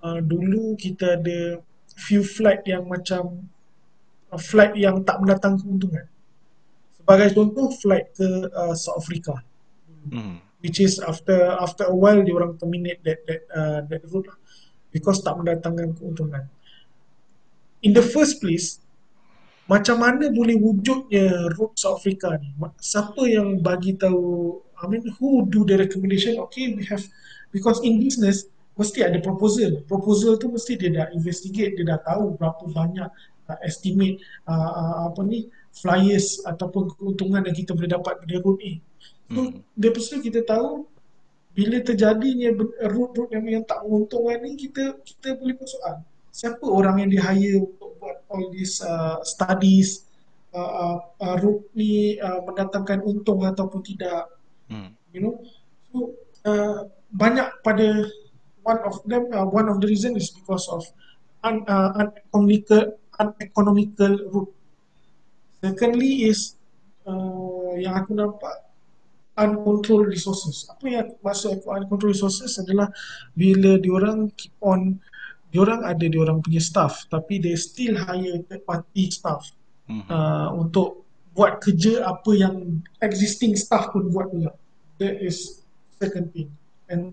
uh, dulu kita ada few flight yang macam flight yang tak mendatang keuntungan. Sebagai contoh flight ke uh, South Africa. Hmm. Which is after after a while dia orang terminate that that uh, that route lah. because tak mendatangkan keuntungan. In the first place, macam mana boleh wujudnya route South Africa ni? Siapa yang bagi tahu I mean who do the recommendation? Okay, we have because in business mesti ada proposal. Proposal tu mesti dia dah investigate, dia dah tahu berapa banyak uh, estimate uh, uh, apa ni flyers ataupun keuntungan yang kita boleh dapat dari route ni. So, hmm. dia pasti kita tahu bila terjadinya route-route yang, yang tak menguntungkan ni kita kita boleh persoal siapa orang yang di hire untuk buat all these uh, studies uh, uh, uh, route ni uh, mendatangkan untung ataupun tidak hmm. you know so uh, banyak pada one of them uh, one of the reason is because of un, uh, uneconomical uneconomical route secondly is uh, yang aku nampak uncontrolled resources. Apa yang maksud aku uncontrolled resources adalah bila diorang keep on diorang ada diorang punya staff tapi they still hire third party staff mm-hmm. uh, untuk buat kerja apa yang existing staff pun buat juga. That is second thing. And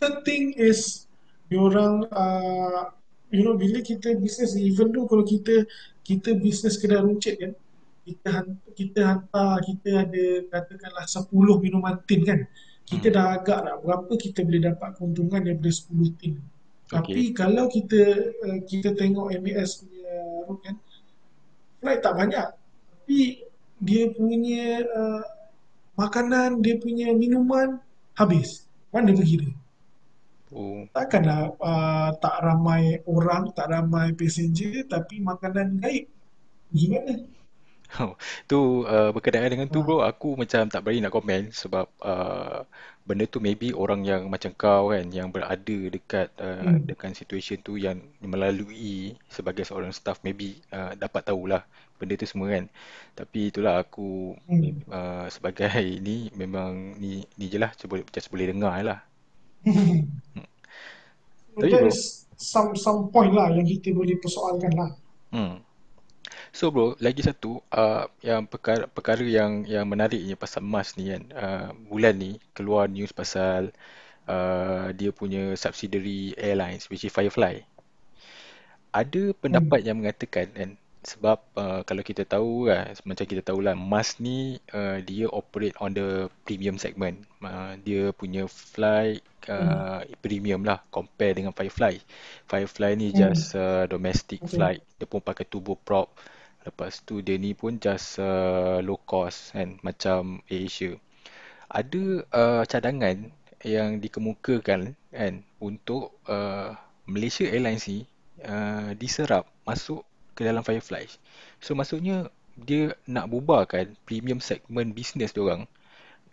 third thing is diorang uh, you know bila kita business even tu kalau kita kita business kedai runcit kan kita hantar, kita hantar kita ada katakanlah 10 minuman tin kan kita hmm. dah agak lah berapa kita boleh dapat keuntungan daripada 10 tin okay. tapi kalau kita uh, kita tengok MAS punya route kan flight tak banyak tapi dia punya uh, makanan dia punya minuman habis mana pergi dia Oh. Takkanlah uh, tak ramai orang, tak ramai passenger tapi makanan gaib. Gimana? Oh, tu uh, berkenaan dengan tu bro, aku macam tak berani nak komen sebab uh, benda tu maybe orang yang macam kau kan yang berada dekat uh, hmm. dengan situation tu yang melalui sebagai seorang staff maybe uh, dapat tahulah benda tu semua kan. Tapi itulah aku hmm. uh, sebagai ni memang ni ni je lah cuba boleh dengar lah. Hmm. Tapi bro, some some point lah yang kita boleh persoalkan lah. Hmm. So bro, lagi satu uh, yang perkara perkara yang yang menariknya pasal Mas ni kan. Uh, bulan ni keluar news pasal uh, dia punya subsidiary airlines which is Firefly. Ada pendapat hmm. yang mengatakan kan sebab uh, kalau kita tahu kan macam kita tahu lah Mas ni uh, dia operate on the premium segment. Uh, dia punya flight uh, hmm. premium lah compare dengan Firefly. Firefly ni hmm. just uh, domestic okay. flight. Dia pun pakai turboprop. prop Lepas tu dia ni pun just uh, low cost kan macam Asia. Ada uh, cadangan yang dikemukakan kan untuk uh, Malaysia Airlines ni uh, diserap masuk ke dalam Firefly. So maksudnya dia nak bubarkan premium segment business dia orang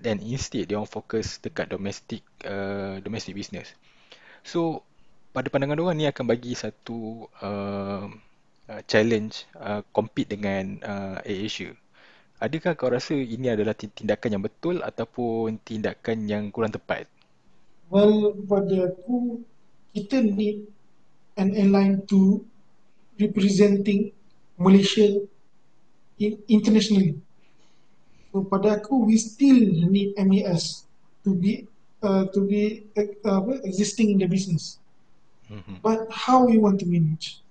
dan instead dia orang fokus dekat domestic uh, domestic business. So pada pandangan dia orang ni akan bagi satu uh, Uh, challenge uh, compete dengan uh, AirAsia. Adakah kau rasa ini adalah tindakan yang betul ataupun tindakan yang kurang tepat? Well, pada aku, kita need an airline to representing Malaysia in, internationally. So pada aku, we still need MAS to be uh, to be uh, existing in the business. Mm-hmm. But how we want to manage?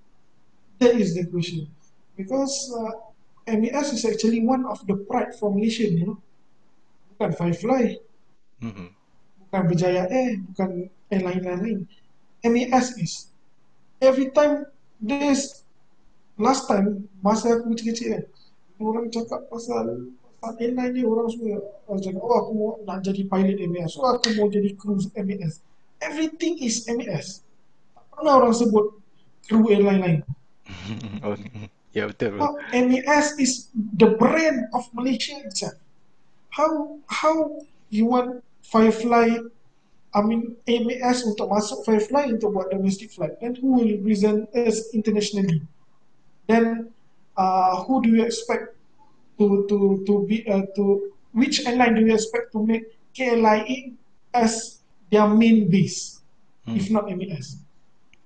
That is the question. Because uh, MES is actually one of the pride for Malaysia, you know. Bukan Firefly. Mm-hmm. Bukan Berjaya Air, bukan airline lain. MES is. Every time there's last time masa aku kecil-kecil kan, orang cakap pasal pasal airline ni orang semua orang cakap, oh aku mau nak jadi pilot MES, so aku mau jadi crew MES. Everything is MES. Tak pernah orang sebut crew airline lain. oh, ya betul. Well, MES is the brand of Malaysia itself. how how you want Firefly I mean MAS untuk masuk Firefly untuk buat domestic flight then who will represent us internationally then uh, who do you expect to to to be uh, to which airline do you expect to make KLIA as their main base hmm. if not MAS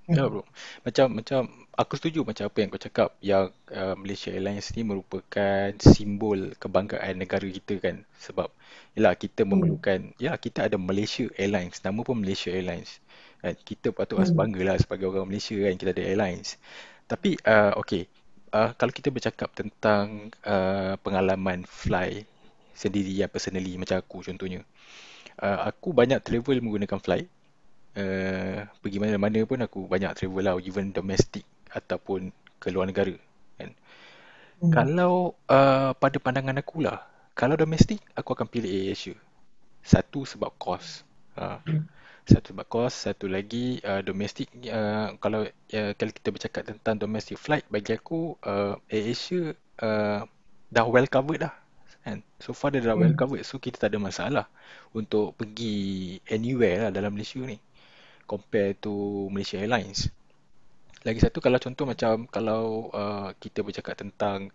Ya bro. Macam macam aku setuju macam apa yang kau cakap yang uh, Malaysia Airlines ni merupakan simbol kebanggaan negara kita kan. Sebab yalah kita hmm. memerlukan ya kita ada Malaysia Airlines, nama pun Malaysia Airlines. Kan kita patut hmm. banggalah sebagai orang Malaysia kan kita ada airlines. Tapi uh, okey, uh, kalau kita bercakap tentang uh, pengalaman fly sendiri ya personally macam aku contohnya. Uh, aku banyak travel menggunakan flight uh, pergi mana-mana pun aku banyak travel lah even domestic ataupun ke luar negara kan. Hmm. Kalau uh, pada pandangan aku lah, kalau domestic aku akan pilih Air Asia. Satu sebab kos. Uh, hmm. Satu sebab kos, satu lagi uh, domestic uh, kalau uh, kalau kita bercakap tentang domestic flight bagi aku uh, Air Asia uh, dah well covered dah. Kan? So far dia dah well hmm. covered so kita tak ada masalah untuk pergi anywhere lah dalam Malaysia ni compare to Malaysia Airlines. Lagi satu kalau contoh macam kalau uh, kita bercakap tentang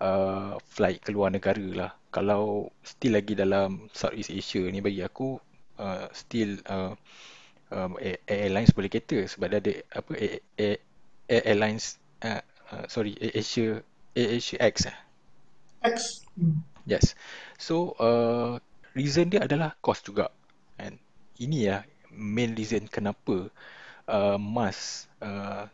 uh, flight ke luar negara lah. Kalau still lagi dalam Southeast Asia ni bagi aku uh, still uh, um, Air Airlines boleh kata sebab dia ada apa Air, Air, Air Airlines uh, uh, sorry Asia Asia X. X. Yes. So uh, reason dia adalah cost juga. And ini ya main reason kenapa uh, mas uh,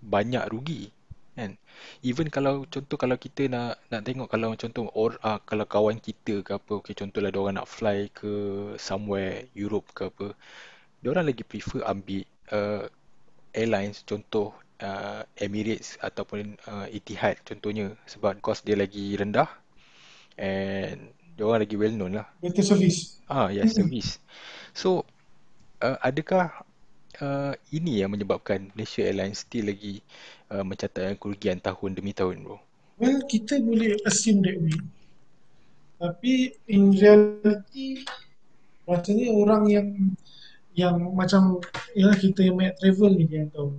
banyak rugi kan? Even kalau contoh kalau kita nak nak tengok kalau contoh or uh, kalau kawan kita ke apa okey contohlah dia orang nak fly ke somewhere Europe ke apa dia orang lagi prefer ambil uh, airlines contoh uh, Emirates ataupun uh, Etihad contohnya. Sebab cost dia lagi rendah and dia orang lagi well known lah. Better service. Ah yes service. So uh, adakah uh, ini yang menyebabkan Malaysia Airlines still lagi uh, mencatatkan kerugian tahun demi tahun bro? Well, kita boleh assume that way. Tapi in reality rasanya orang yang yang macam ya kita yang banyak travel ni yang tahu.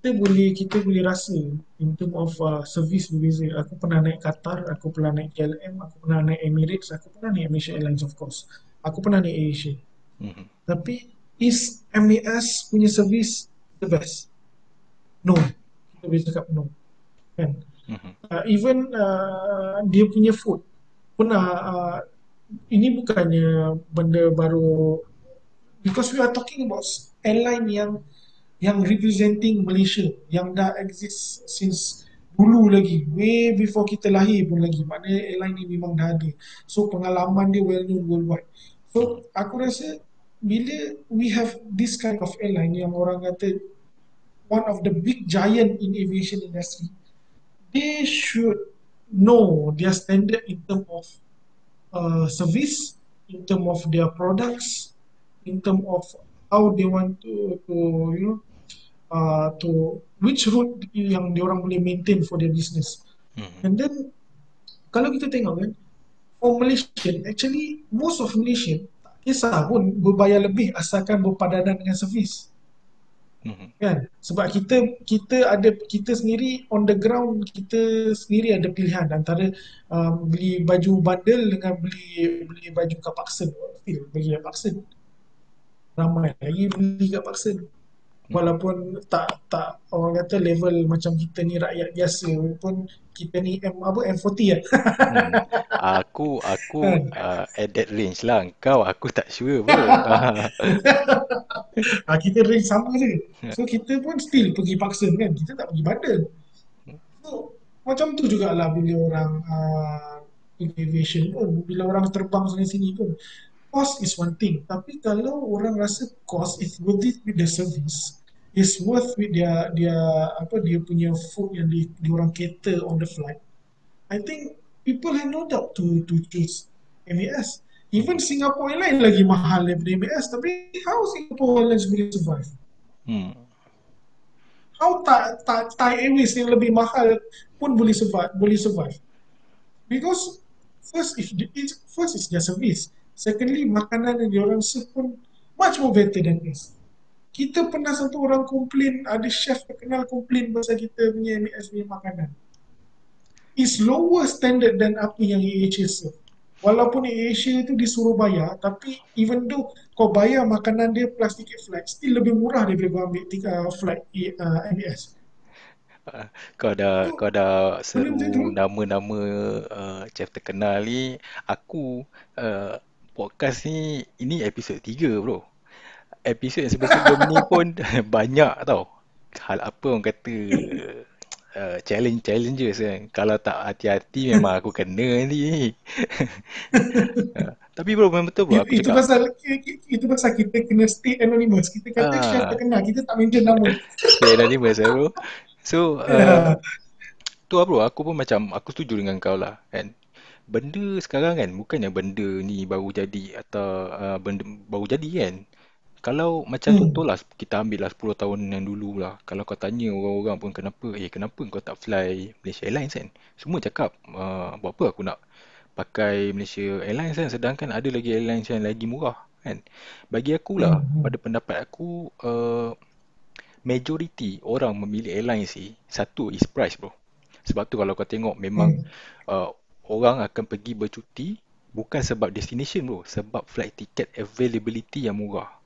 Kita boleh kita boleh rasa in term of uh, service berbeza. Aku pernah naik Qatar, aku pernah naik KLM, aku pernah naik Emirates, aku pernah naik Malaysia Airlines of course. Aku pernah naik Asia. Mm-hmm. Tapi is MAS punya service the best? No. Kita boleh cakap no. Kan? Mm-hmm. Uh, even uh, dia punya food pernah uh, ini bukannya benda baru because we are talking about airline yang yang representing Malaysia yang dah exist since dulu lagi way before kita lahir pun lagi maknanya airline ni memang dah ada so pengalaman dia well known worldwide so aku rasa bila we have this kind of airline yang orang kata one of the big giant in aviation industry, they should know their standard in term of uh, service, in term of their products, in term of how they want to, to you know, uh, to which route yang diorang boleh maintain for their business. Mm-hmm. And then kalau kita tengok kan, for Malaysian, actually most of Malaysian kisah pun berbayar lebih asalkan berpadanan dengan servis. Mm-hmm. Kan? Sebab kita kita ada kita sendiri on the ground kita sendiri ada pilihan antara um, beli baju bundle dengan beli beli baju kapaksen. Bagi kapaksen. Ramai lagi beli kapaksen walaupun tak tak orang kata level macam kita ni rakyat biasa pun kita ni M apa M40 kan. Hmm. Aku aku uh, at that range lah. Kau aku tak sure pun. ha, kita range sama je. So kita pun still pergi paksa kan. Kita tak pergi bandar. So macam tu jugalah bila orang uh, aviation pun. Bila orang terbang sana sini pun. Cost is one thing. Tapi kalau orang rasa cost is worth it with the service is worth with dia dia apa dia punya food yang di, di orang cater on the flight. I think people have no doubt to to choose MAS. Even Singapore Airlines lagi mahal daripada MAS tapi how Singapore Airlines boleh survive? Hmm. How Thai, Thai, Thai Airways yang lebih mahal pun boleh survive, boleh survive. Because first if it's, first is their service secondly makanan yang diorang serve pun much more better than this kita pernah satu orang komplain ada chef terkenal komplain pasal kita punya MAS punya makanan. Is lower standard than apa yang AHA serve. Walaupun AHA tu disuruh bayar tapi even though kau bayar makanan dia plus ticket flight still lebih murah daripada kau ambil uh, flight uh, MAS kau dah kau dah seru nama-nama uh, chef terkenal ni. Aku uh, podcast ni ini episod 3 bro episod yang sebelum ni pun banyak tau. Hal apa orang kata uh, challenge challenges kan. Kalau tak hati-hati memang aku kena ni uh, tapi bro memang betul bro aku itu cakap, pasal itu pasal kita kena stay anonymous. Kita kata uh, chef terkenal kita tak mention nama. Stay anonymous eh, bro. So uh, tu lah bro. Aku pun macam aku setuju dengan kau lah kan. Benda sekarang kan bukannya benda ni baru jadi atau uh, benda baru jadi kan. Kalau macam hmm. contoh lah kita ambil lah 10 tahun yang dulu lah. Kalau kau tanya orang-orang pun kenapa, eh kenapa kau tak fly Malaysia Airlines kan? Semua cakap uh, buat apa aku nak pakai Malaysia Airlines kan sedangkan ada lagi airlines yang lagi murah kan. Bagi aku lah, hmm. pada pendapat aku uh, majority orang memilih airline sih satu is price bro sebab tu kalau kau tengok memang hmm. uh, orang akan pergi bercuti bukan sebab destination bro sebab flight ticket availability yang murah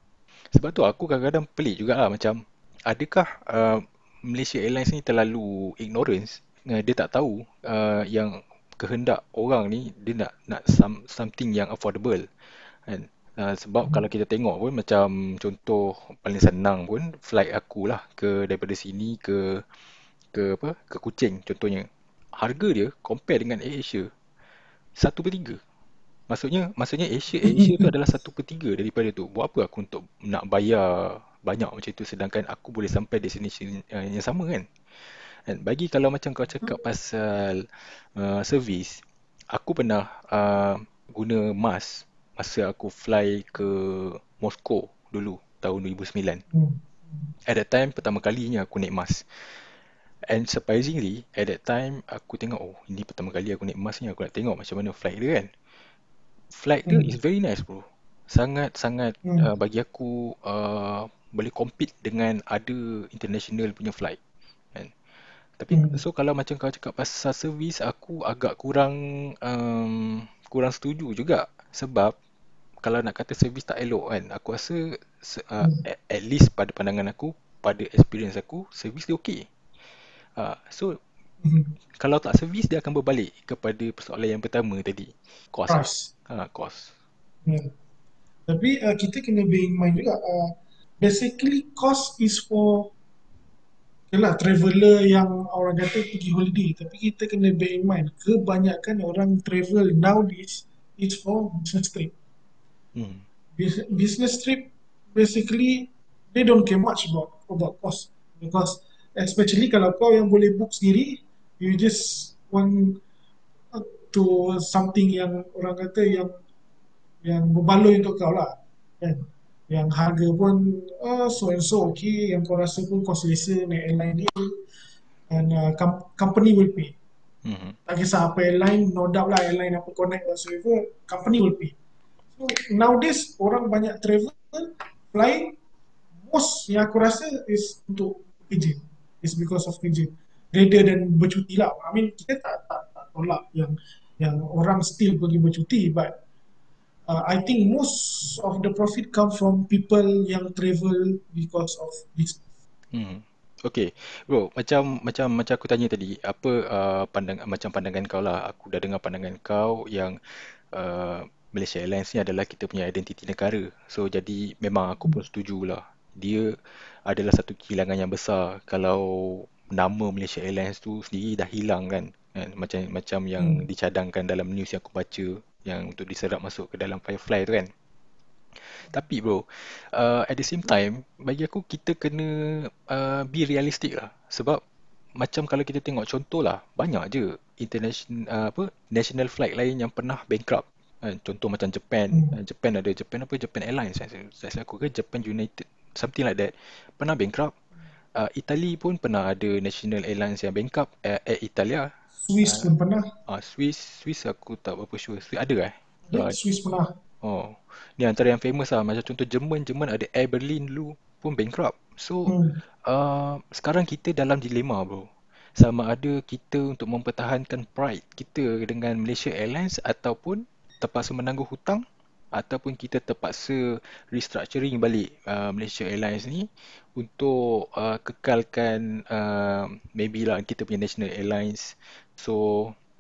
sebab tu aku kadang-kadang pelik juga lah macam adakah uh, Malaysia Airlines ni terlalu ignorance? Uh, dia tak tahu uh, yang kehendak orang ni dia nak nak some, something yang affordable kan? Uh, sebab kalau kita tengok pun macam contoh paling senang pun flight aku lah ke daripada sini ke ke apa ke Kuching contohnya. Harga dia compare dengan AirAsia satu per tiga maksudnya maksudnya Asia Asia tu adalah satu per tiga daripada tu buat apa aku untuk nak bayar banyak macam tu sedangkan aku boleh sampai destination uh, yang sama kan dan bagi kalau macam kau cakap pasal uh, service aku pernah uh, guna mask masa aku fly ke Moscow dulu tahun 2009. Hmm. At that time pertama kalinya aku naik mas. And surprisingly at that time aku tengok oh ini pertama kali aku naik mas ni aku nak tengok macam mana flight dia kan. Flight dia hmm. is very nice bro. Sangat sangat hmm. uh, bagi aku uh, boleh compete dengan ada international punya flight. Kan. Tapi hmm. so kalau macam kau cakap pasal service aku agak kurang um, kurang setuju juga sebab kalau nak kata servis tak elok kan aku rasa uh, hmm. at, at least pada pandangan aku pada experience aku servis dia okey uh, so. kalau tak servis dia akan berbalik kepada persoalan yang pertama tadi cost cost, uh, cost. Hmm. tapi uh, kita kena bear in mind juga uh, basically cost is for Yalah, traveller yang orang kata pergi holiday tapi kita kena bear in mind kebanyakan orang travel nowadays is for business trip Hmm. Business trip basically they don't care much about about cost because especially kalau kau yang boleh book sendiri you just want to something yang orang kata yang yang berbaloi untuk kau lah kan yang harga pun uh, so and so okay yang kau rasa pun kau selesa naik airline ni and uh, com- company will pay mm-hmm. tak kisah apa airline no doubt lah airline apa connect whatsoever company will pay So nowadays orang banyak travel flying most yang aku rasa is untuk kerja. Is because of kerja. Rather than bercuti lah. I mean kita tak tak, tak tolak yang yang orang still pergi bercuti but uh, I think most of the profit come from people yang travel because of this. Hmm. Okay, bro, macam macam macam aku tanya tadi, apa uh, pandang macam pandangan kau lah. Aku dah dengar pandangan kau yang uh, Malaysia Airlines ni adalah kita punya identiti negara. So jadi memang aku pun setuju lah. Dia adalah satu kehilangan yang besar kalau nama Malaysia Airlines tu sendiri dah hilang kan. kan? Macam macam yang hmm. dicadangkan dalam news yang aku baca yang untuk diserap masuk ke dalam Firefly tu kan. Tapi bro, uh, at the same time, bagi aku kita kena uh, be realistic lah. Sebab macam kalau kita tengok contoh lah, banyak je international uh, apa national flight lain yang pernah bankrupt kan contoh macam Japan hmm. Eh, Japan ada Japan apa Japan Airlines saya saya aku ke Japan United something like that pernah bankrupt uh, Italy pun pernah ada national airlines yang bankrupt uh, Air Italia Swiss Uh, pun pernah. uh, Swiss, Swiss aku tak berapa sure. Swiss ada eh? Ya, Uh, Swiss pernah. oh, ni antara yang famous lah. Macam contoh Jerman, Jerman ada Air Berlin dulu pun bankrupt. So, Hmm. uh, sekarang kita dalam dilema bro. Sama ada kita untuk mempertahankan pride kita dengan Malaysia Airlines ataupun terpaksa menangguh hutang ataupun kita terpaksa restructuring balik uh, Malaysia Airlines ni untuk uh, kekalkan uh, maybe lah kita punya national airlines. So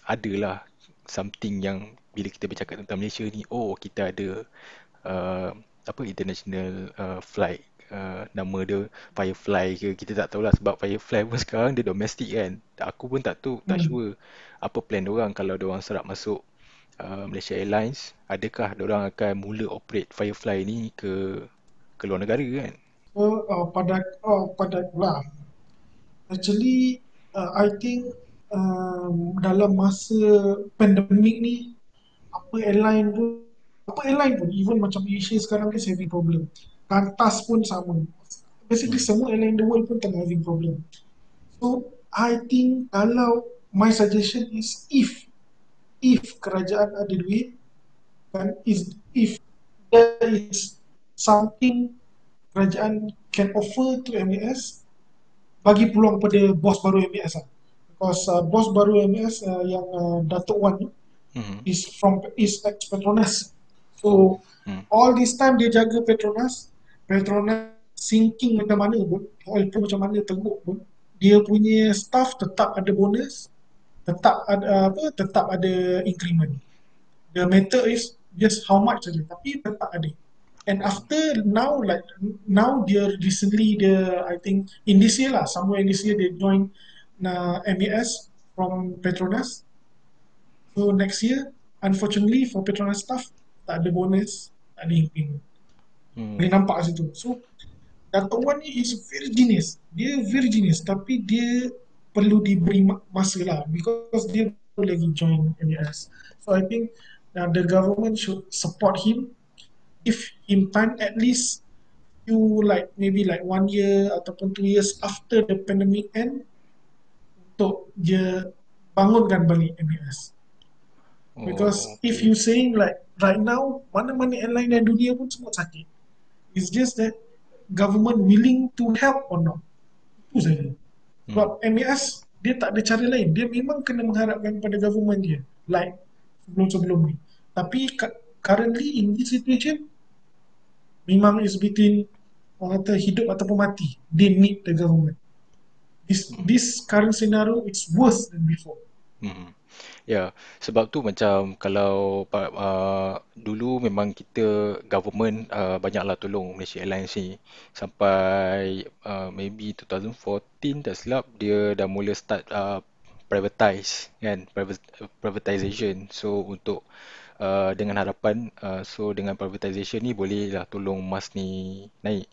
adalah something yang bila kita bercakap tentang Malaysia ni oh kita ada uh, apa international uh, flight uh, nama dia Firefly ke kita tak tahulah sebab Firefly pun sekarang dia domestic kan. Aku pun tak tahu tak Hmm. sure apa plan orang. Kalau orang serap masuk uh, Malaysia Airlines adakah orang akan mula operate Firefly ni ke ke luar negara kan So, uh, pada oh, pada lah. Actually, uh, I think um, dalam masa pandemik ni, apa airline pun, apa airline pun, even macam Asia sekarang is having problem. Qantas pun sama. Basically, hmm. semua airline in the world pun tengah having problem. So, I think kalau my suggestion is if if kerajaan ada duit kan is if there is something kerajaan can offer to MAS bagi peluang pada bos baru MAS lah. Because uh, bos baru MAS uh, yang uh, Datuk Wan tu Hmm. is from is ex Petronas. So Hmm. all this time dia jaga Petronas, Petronas sinking macam mana pun, oil pun macam mana teruk pun, dia punya staff tetap ada bonus, tetap ada apa, tetap ada increment. The matter is just how much saja, tapi tetap ada. And after now like now dia recently dia I think in this year lah somewhere in this year they join uh, MAS from Petronas. So next year unfortunately for Petronas staff tak ada bonus, tak ada increment. Hmm. Boleh nampak situ. So Datuk Wan ni is very genius. Dia very genius tapi dia perlu diberi ma- masa lah because dia baru lagi join MAS. So I think uh, the government should support him give him time at least you like maybe like one year ataupun two years after the pandemic end untuk dia bangunkan balik MAS. Because Oh, if you saying like right now mana-mana airline dalam dunia pun semua sakit. It's just that government willing to help or not. Itu saja. Sebab MAS dia tak ada cara lain. Dia memang kena mengharapkan pada government dia. Like sebelum-sebelum ni. Tapi cu- currently in this situation memang is between orang kata hidup ataupun mati. They need the government. This this current scenario is worse than before. Hmm. Ya, sebab tu macam kalau uh, dulu memang kita government uh, banyaklah tolong Malaysia Airlines ni. Sampai uh, maybe 2014 tak silap dia dah mula start uh, privatize kan Privat- privatization. So untuk uh, dengan harapan uh, so dengan privatization ni bolehlah tolong mas ni naik.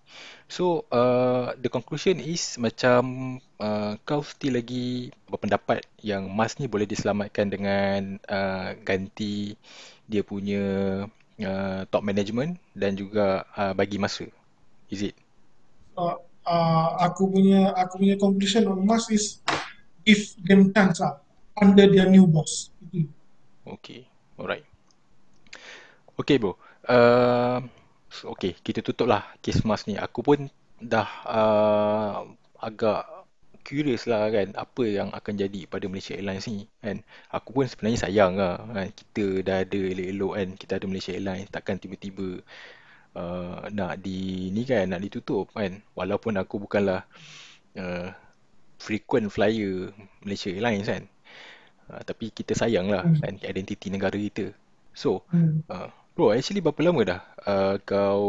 So uh, the conclusion is macam uh, kau still lagi berpendapat yang mas ni boleh diselamatkan dengan uh, ganti dia punya uh, top management dan juga uh, bagi masa. Is it? Uh, uh, aku punya aku punya conclusion on Musk is give them chance lah under their new boss. Okay. Alright Okay bro. Uh, okay, kita tutup lah kes mas ni. Aku pun dah uh, agak curious lah kan apa yang akan jadi pada Malaysia Airlines ni kan. Aku pun sebenarnya sayang lah kan. Kita dah ada elok-elok kan. Kita ada Malaysia Airlines. Takkan tiba-tiba uh, nak di ni kan, nak ditutup kan. Walaupun aku bukanlah uh, frequent flyer Malaysia Airlines kan. Uh, tapi kita sayang lah Hmm. kan identiti negara kita. So, Hmm. uh, bro, actually berapa lama dah uh, kau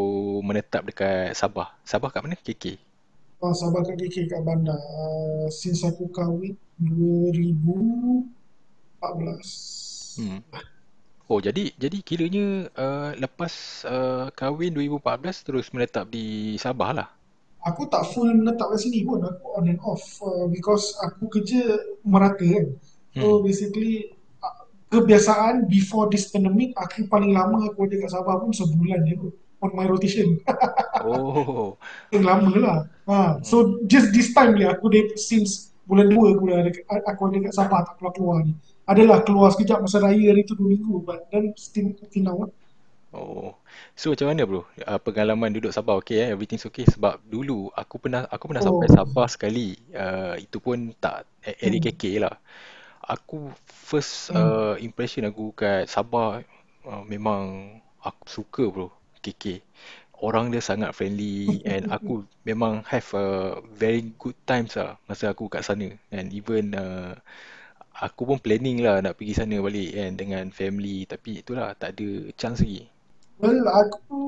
menetap dekat Sabah? Sabah kat mana? KK? Oh, sahabat kat KK kat bandar. Uh, since aku kahwin 2014. Hmm. Oh, jadi jadi kiranya uh, lepas uh, kahwin 2014 terus menetap di Sabah lah. Aku tak full menetap kat sini pun. Aku on and off. Uh, because aku kerja merata kan. So Hmm. basically kebiasaan before this pandemic aku paling lama aku ada kat Sabah pun sebulan je. On my rotation. Oh. Yang lama lah. Ha, so just this time ni aku dah since bulan dua aku dah ada, aku ada kat Sabah tak keluar-keluar ni. Adalah keluar sekejap masa raya hari tu dua minggu but then still till now. Oh. So macam mana bro? Uh, pengalaman duduk Sabah okay eh? Everything's okay sebab dulu aku pernah aku pernah sampai Oh. Sabah sekali. Uh, itu pun tak area Hmm. KK lah. Aku first Hmm. uh, impression aku kat Sabah uh, memang aku suka bro KK. Orang dia sangat friendly and aku memang have a very good times lah masa aku kat sana. And even uh, aku pun planning lah nak pergi sana balik kan dengan family tapi itulah tak ada chance lagi. Well, aku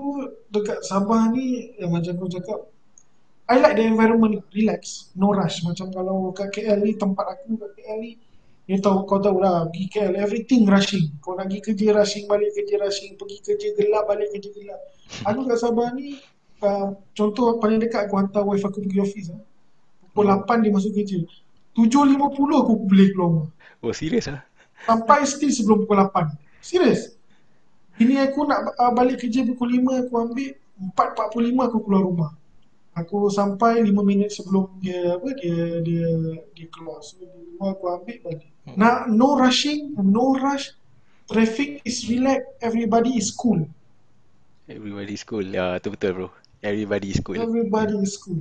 dekat Sabah ni yang macam kau cakap I like the environment relax, no rush. Macam kalau kat KL ni tempat aku kat KL ni you tahu kau tahu lah pergi KL everything rushing. Kau nak pergi kerja rushing, balik kerja rushing, pergi kerja gelap, balik kerja gelap. Aku kat Sabah ni uh, contoh paling dekat aku hantar wife aku pergi office lah. Pukul Oh, 8 dia masuk kerja. 7.50 aku boleh keluar rumah. oh serius ah? Sampai still sebelum pukul 8. Serius. Bini aku nak uh, balik kerja pukul 5 aku ambil 4.45 aku keluar rumah. Aku sampai 5 minit sebelum dia apa dia dia dia keluar. So di rumah aku ambil balik. Hmm. Nah, no rushing, no rush. Traffic is relax, everybody is cool. Everybody is cool. Ya, tu betul bro. Everybody is cool. Everybody is cool.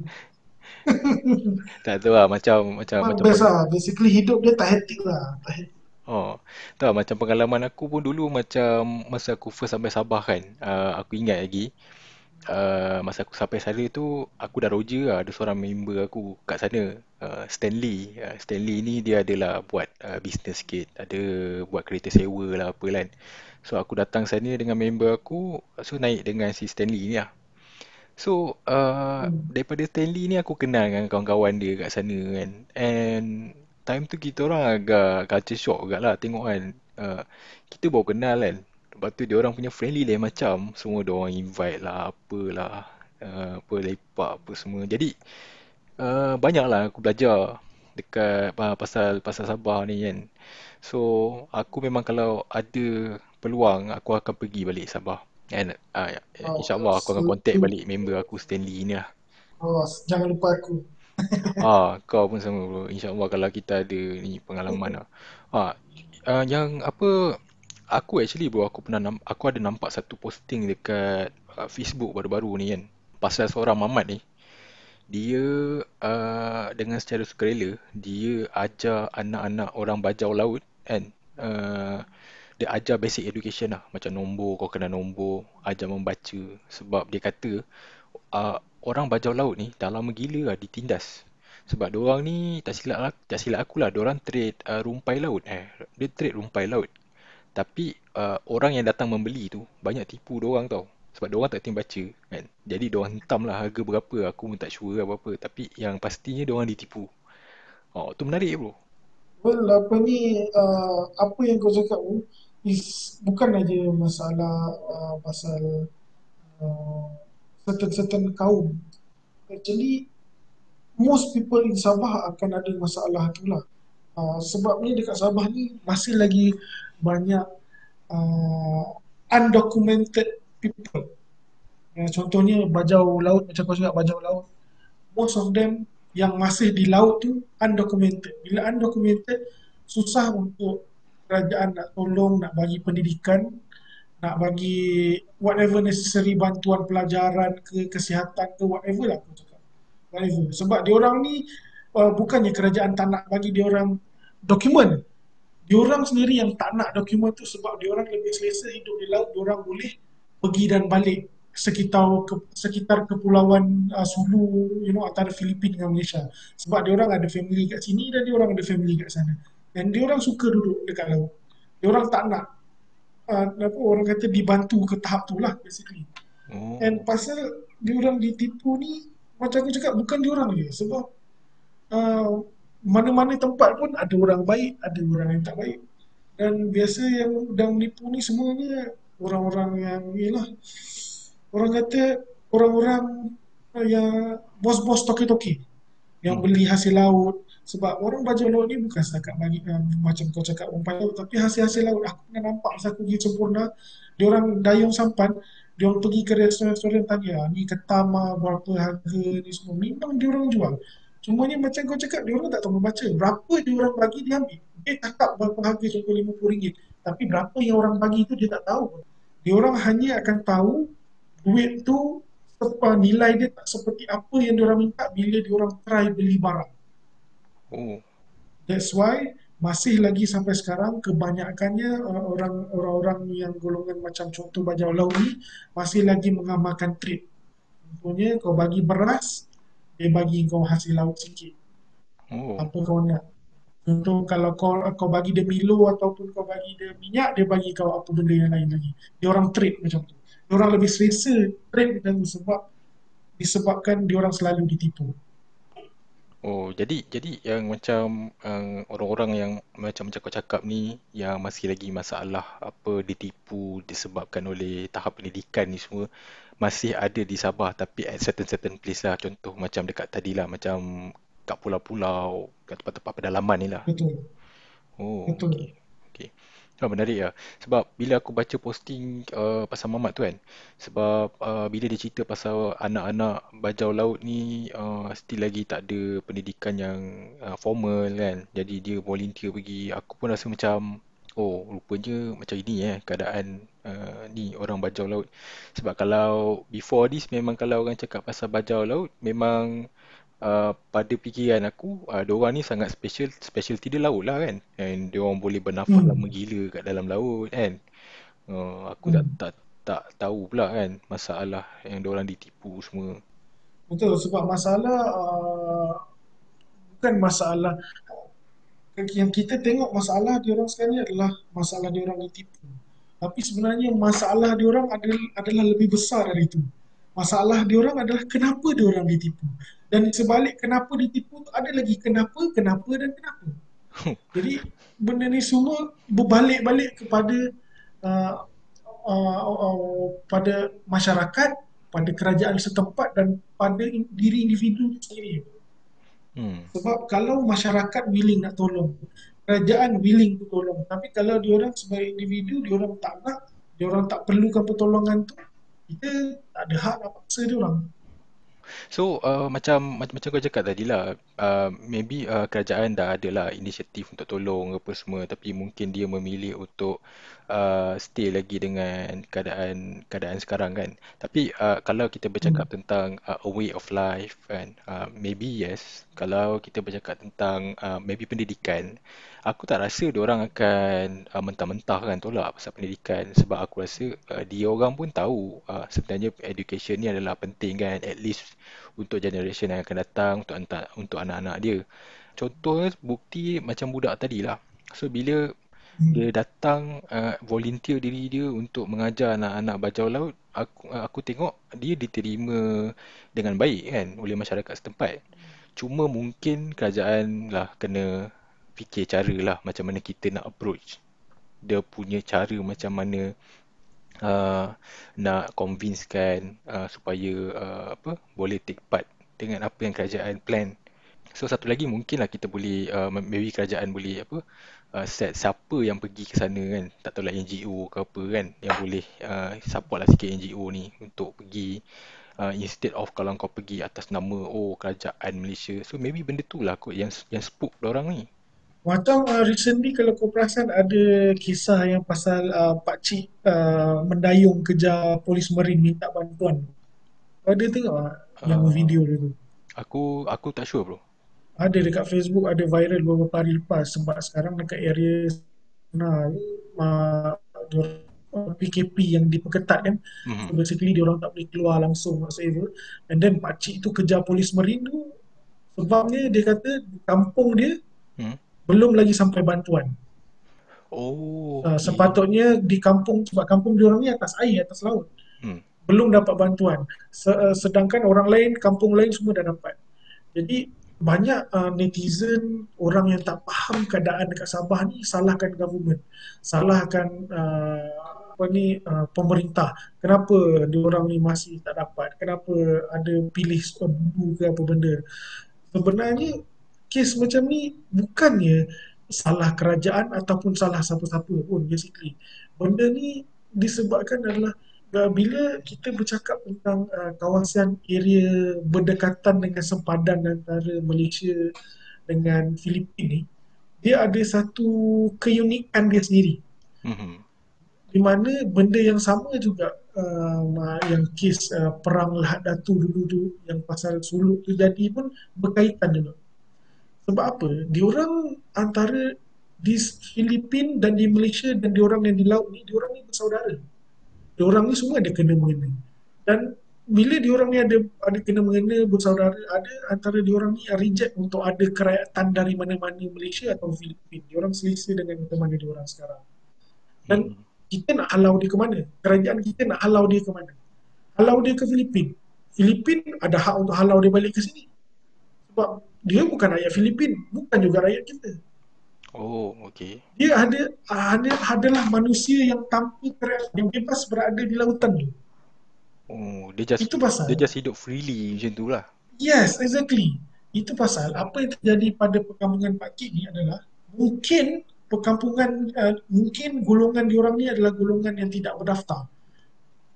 Tak tahu lah macam macam Memang macam best peng- lah. Basically hidup dia tak hectic lah. Tak hectic. Oh, tak macam pengalaman aku pun dulu macam masa aku first sampai Sabah kan. Uh, aku ingat lagi. Uh, masa aku sampai sana tu aku dah roja lah. Ada seorang member aku kat sana. Uh, Stanley. Uh, Stanley ni dia adalah buat uh, business sikit. Ada buat kereta sewa lah apa kan. So aku datang sana dengan member aku. So naik dengan si Stanley ni lah. So uh, Hmm. daripada Stanley ni aku kenal dengan kawan-kawan dia kat sana kan. And time tu kita orang agak culture shock juga lah tengok kan. Uh, kita baru kenal kan. Lepas tu dia orang punya friendly lain macam. Semua dia orang invite lah apalah. Uh, apa lepak apa semua. Jadi uh, banyak lah aku belajar dekat uh, pasal pasal Sabah ni kan. So aku memang kalau ada peluang aku akan pergi balik Sabah. And uh, Oh, insyaAllah aku akan contact tu, balik member aku Stanley ni lah. oh, jangan lupa aku. Ah, kau pun sama bro. InsyaAllah kalau kita ada ni pengalaman lah. Ah, yang apa aku actually bro aku pernah nam, aku ada nampak satu posting dekat uh, Facebook baru-baru ni kan. Pasal seorang mamat ni dia uh, dengan secara sukarela dia ajar anak-anak orang bajau laut kan. Uh, dia ajar basic education lah macam nombor kau kena nombor ajar membaca sebab dia kata uh, orang bajau laut ni dah lama gila lah ditindas sebab diorang ni tak silap lah, tak silap aku lah diorang trade uh, rumpai laut eh dia trade rumpai laut tapi uh, orang yang datang membeli tu banyak tipu diorang tau. Sebab diorang tak tiap baca kan? Jadi diorang hentam lah harga berapa aku pun tak sure apa-apa. Tapi yang pastinya diorang ditipu. Oh tu menarik bro. Well, apa ni, uh, apa yang kau cakap tu is bukan aja masalah uh, pasal uh, certain-certain kaum. Actually, most people in Sabah akan ada masalah tu lah. Uh, sebab ni dekat Sabah ni masih lagi banyak uh, undocumented people. Ya, contohnya bajau laut, macam kau cakap bajau laut. Most of them yang masih di laut tu undocumented. Bila undocumented, susah untuk kerajaan nak tolong, nak bagi pendidikan, nak bagi whatever necessary bantuan pelajaran ke, kesihatan ke, whatever lah aku cakap. Whatever. Sebab diorang ni uh, bukannya kerajaan tak nak bagi diorang dokumen. Diorang sendiri yang tak nak dokumen tu sebab diorang lebih selesa hidup di laut, diorang boleh pergi dan balik sekitar ke, sekitar kepulauan uh, Sulu, you know, antara Filipina dengan Malaysia. Sebab diorang ada family kat sini dan diorang ada family kat sana. Dan diorang suka duduk dekat laut. Diorang tak nak uh, apa orang kata dibantu ke tahap tu lah basically. oh And pasal diorang ditipu ni macam aku cakap bukan diorang je sebab uh, mana-mana tempat pun ada orang baik, ada orang yang tak baik. Dan biasa yang dah menipu ni semuanya orang-orang yang ialah orang kata orang-orang uh, yang bos-bos toki-toki yang hmm. beli hasil laut. Sebab orang bajau laut ni bukan setakat bagi um, macam kau cakap umpan laut. Tapi hasil-hasil laut aku pernah nampak masa aku pergi sempurna dia orang dayung sampan dia orang pergi ke restoran-restoran tanya "Ah, ni ketam ah, berapa harga ni semua? Memang dia orang jual Cumanya macam kau cakap, dia orang tak tahu membaca. Berapa dia orang bagi dia ambil. Dia cakap berapa harga contoh RM50. Tapi berapa yang orang bagi tu dia tak tahu. Dia orang hanya akan tahu duit tu apa nilai dia tak seperti apa yang dia orang minta bila dia orang try beli barang. Oh. That's why masih lagi sampai sekarang kebanyakannya uh, orang orang yang golongan macam contoh bajau laut ni masih lagi mengamalkan trade. Contohnya kau bagi beras, dia bagi kau hasil laut sikit. Oh. Apa kau nak? Contoh kalau kau kau bagi dia Milo ataupun kau bagi dia minyak, dia bagi kau apa benda yang lain lagi. Dia orang trade macam tu. Dia orang lebih selesa trade macam tu sebab disebabkan dia orang selalu ditipu. Oh, jadi jadi yang macam um, orang-orang yang macam cakap-cakap ni yang masih lagi masalah apa ditipu disebabkan oleh tahap pendidikan ni semua masih ada di Sabah tapi at certain certain place lah contoh macam dekat tadi lah macam kat pulau-pulau kat tempat-tempat pedalaman ni lah. Betul. Oh, Betul. okey. Okey. Oh, menarik lah. Sebab bila aku baca posting uh, pasal Mamat tu kan, sebab uh, bila dia cerita pasal anak-anak bajau laut ni uh, still lagi tak ada pendidikan yang uh, formal kan. Jadi dia volunteer pergi. Aku pun rasa macam, oh rupanya macam ini eh keadaan uh, ni orang bajau laut. Sebab kalau before this memang kalau orang cakap pasal bajau laut, memang uh, pada fikiran aku uh, diorang ni sangat special specialty dia laut lah kan and diorang boleh bernafas lama Hmm. gila kat dalam laut kan uh, aku tak Hmm. tak tak tahu pula kan masalah yang diorang ditipu semua Betul sebab masalah uh, bukan masalah yang kita tengok masalah dia orang sekarang ni adalah masalah dia orang ditipu. Tapi sebenarnya masalah dia orang adalah, adalah lebih besar dari itu. Masalah dia orang adalah kenapa dia orang ditipu. Dan sebalik kenapa ditipu tu ada lagi kenapa, kenapa dan kenapa. Jadi benda ni semua berbalik-balik kepada uh, uh, uh, pada masyarakat, pada kerajaan setempat dan pada in- diri individu sendiri. hmm. Sebab kalau masyarakat willing nak tolong, kerajaan willing to tolong. Tapi kalau diorang sebagai individu, diorang tak nak, diorang tak perlukan pertolongan tu, kita tak ada hak nak paksa diorang. So uh, macam macam macam kau cakap tadi lah uh, maybe uh, kerajaan dah ada lah inisiatif untuk tolong apa semua tapi mungkin dia memilih untuk uh, stay lagi dengan keadaan keadaan sekarang kan tapi uh, kalau kita bercakap Hmm. tentang uh, a way of life kan uh, maybe yes kalau kita bercakap tentang uh, maybe pendidikan aku tak rasa orang akan uh, mentah-mentah kan tolak pasal pendidikan. Sebab aku rasa uh, dia orang pun tahu uh, sebenarnya education ni adalah penting kan. At least untuk generation yang akan datang untuk hantar, untuk anak-anak dia. Contoh bukti macam budak tadi lah. So bila dia Hmm. datang uh, volunteer diri dia untuk mengajar anak-anak bajau laut aku aku tengok dia diterima dengan baik kan oleh masyarakat setempat. Cuma mungkin kerajaan lah kena fikir cara lah macam mana kita nak approach dia punya cara macam mana uh, nak convince kan uh, supaya uh, apa boleh take part dengan apa yang kerajaan plan. So satu lagi mungkinlah kita boleh uh, maybe kerajaan boleh apa uh, set siapa yang pergi ke sana kan. Tak tahulah NGO ke apa kan yang boleh uh, support lah sikit NGO ni untuk pergi uh, instead of kalau kau pergi atas nama oh kerajaan Malaysia. So maybe benda tu lah kot yang yang spook orang ni. Macam uh, recently kalau kau perasan ada kisah yang pasal uh, pakcik uh, mendayung kejar polis marin minta bantuan. Kau ada tengok tak yang Uh, video dia tu? aku aku tak sure bro. Ada dekat Facebook ada viral beberapa hari lepas sebab sekarang dekat area sana uh, PKP yang diperketat kan so Mhm. basically dia orang tak boleh keluar langsung whatsoever and then pakcik tu kejar polis marin tu sebabnya dia kata kampung dia Hmm. Belum lagi sampai bantuan. Oh, uh, sepatutnya di kampung sebab kampung dia orang ni atas air atas laut. Hmm. belum dapat bantuan. Se- uh, sedangkan orang lain kampung lain semua dah dapat. Jadi banyak uh, netizen orang yang tak faham keadaan dekat Sabah ni salahkan government. Salahkan uh, apa ni uh, pemerintah. Kenapa dia orang ni masih tak dapat? Kenapa ada pilih uh, bubu ke apa benda? Sebenarnya kes macam ni bukannya salah kerajaan ataupun salah siapa-siapa pun basically benda ni disebabkan adalah uh, bila kita bercakap tentang uh, kawasan area berdekatan dengan sempadan antara Malaysia dengan Filipina ni, dia ada satu keunikan dia sendiri. Mhm. Di mana benda yang sama juga uh, yang kes uh, perang Lahad Datu dulu tu yang pasal suluk tu jadi pun berkaitan juga. Sebab apa? Diorang antara di Filipin dan di Malaysia dan diorang yang di laut ni, diorang ni bersaudara. Diorang ni semua ada kena mengena. Dan bila diorang ni ada ada kena mengena bersaudara, ada antara diorang ni reject untuk ada kerajaan dari mana-mana Malaysia atau Filipin. Diorang selesa dengan mana diorang sekarang. Dan Mhm. kita nak halau dia ke mana? Kerajaan kita nak halau dia ke mana? Halau dia ke Filipin. Filipin ada hak untuk halau dia balik ke sini. Sebab dia bukan rakyat Filipin, bukan juga rakyat kita. Oh, okey. Dia ada ada adalah manusia yang tanpa kerajaan, yang bebas berada di lautan tu. Oh, dia just Itu pasal. dia just hidup freely macam tu lah. Yes, exactly. Itu pasal apa yang terjadi pada perkampungan Pak Kit ni adalah mungkin perkampungan uh, mungkin golongan diorang ni adalah golongan yang tidak berdaftar.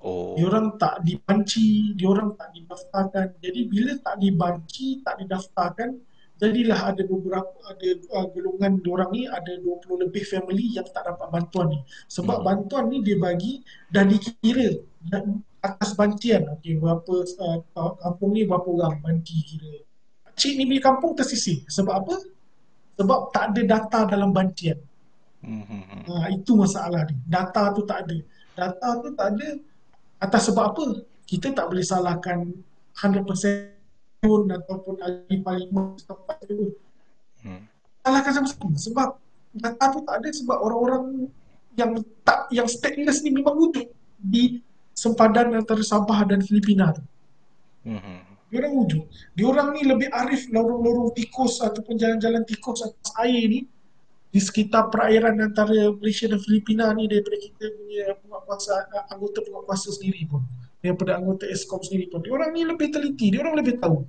Oh. Diorang tak dibanci, diorang tak didaftarkan. Jadi bila tak dibanci, tak didaftarkan, jadilah ada beberapa ada uh, golongan diorang ni ada 20 lebih family yang tak dapat bantuan ni. Sebab Hmm. bantuan ni dia bagi dan dikira dan atas bancian. Okey, berapa uh, kampung ni berapa orang banci kira. Cik ni punya kampung tersisih. Sebab apa? Sebab tak ada data dalam bancian. Mhm. Ha, itu masalah dia. Data tu tak ada. Data tu tak ada atas sebab apa? Kita tak boleh salahkan 100% pun ataupun ahli parlimen setempat tu. Hmm. Salahkan sama-sama. Sebab data tu tak ada sebab orang-orang yang tak yang stateless ni memang wujud di sempadan antara Sabah dan Filipina tu. Mhm. Diorang wujud. Diorang ni lebih arif lorong-lorong tikus ataupun jalan-jalan tikus atas air ni di sekitar perairan antara Malaysia dan Filipina ni daripada kita punya penguatkuasa anggota penguatkuasa sendiri pun daripada anggota ESCOM sendiri pun diorang ni lebih teliti diorang lebih tahu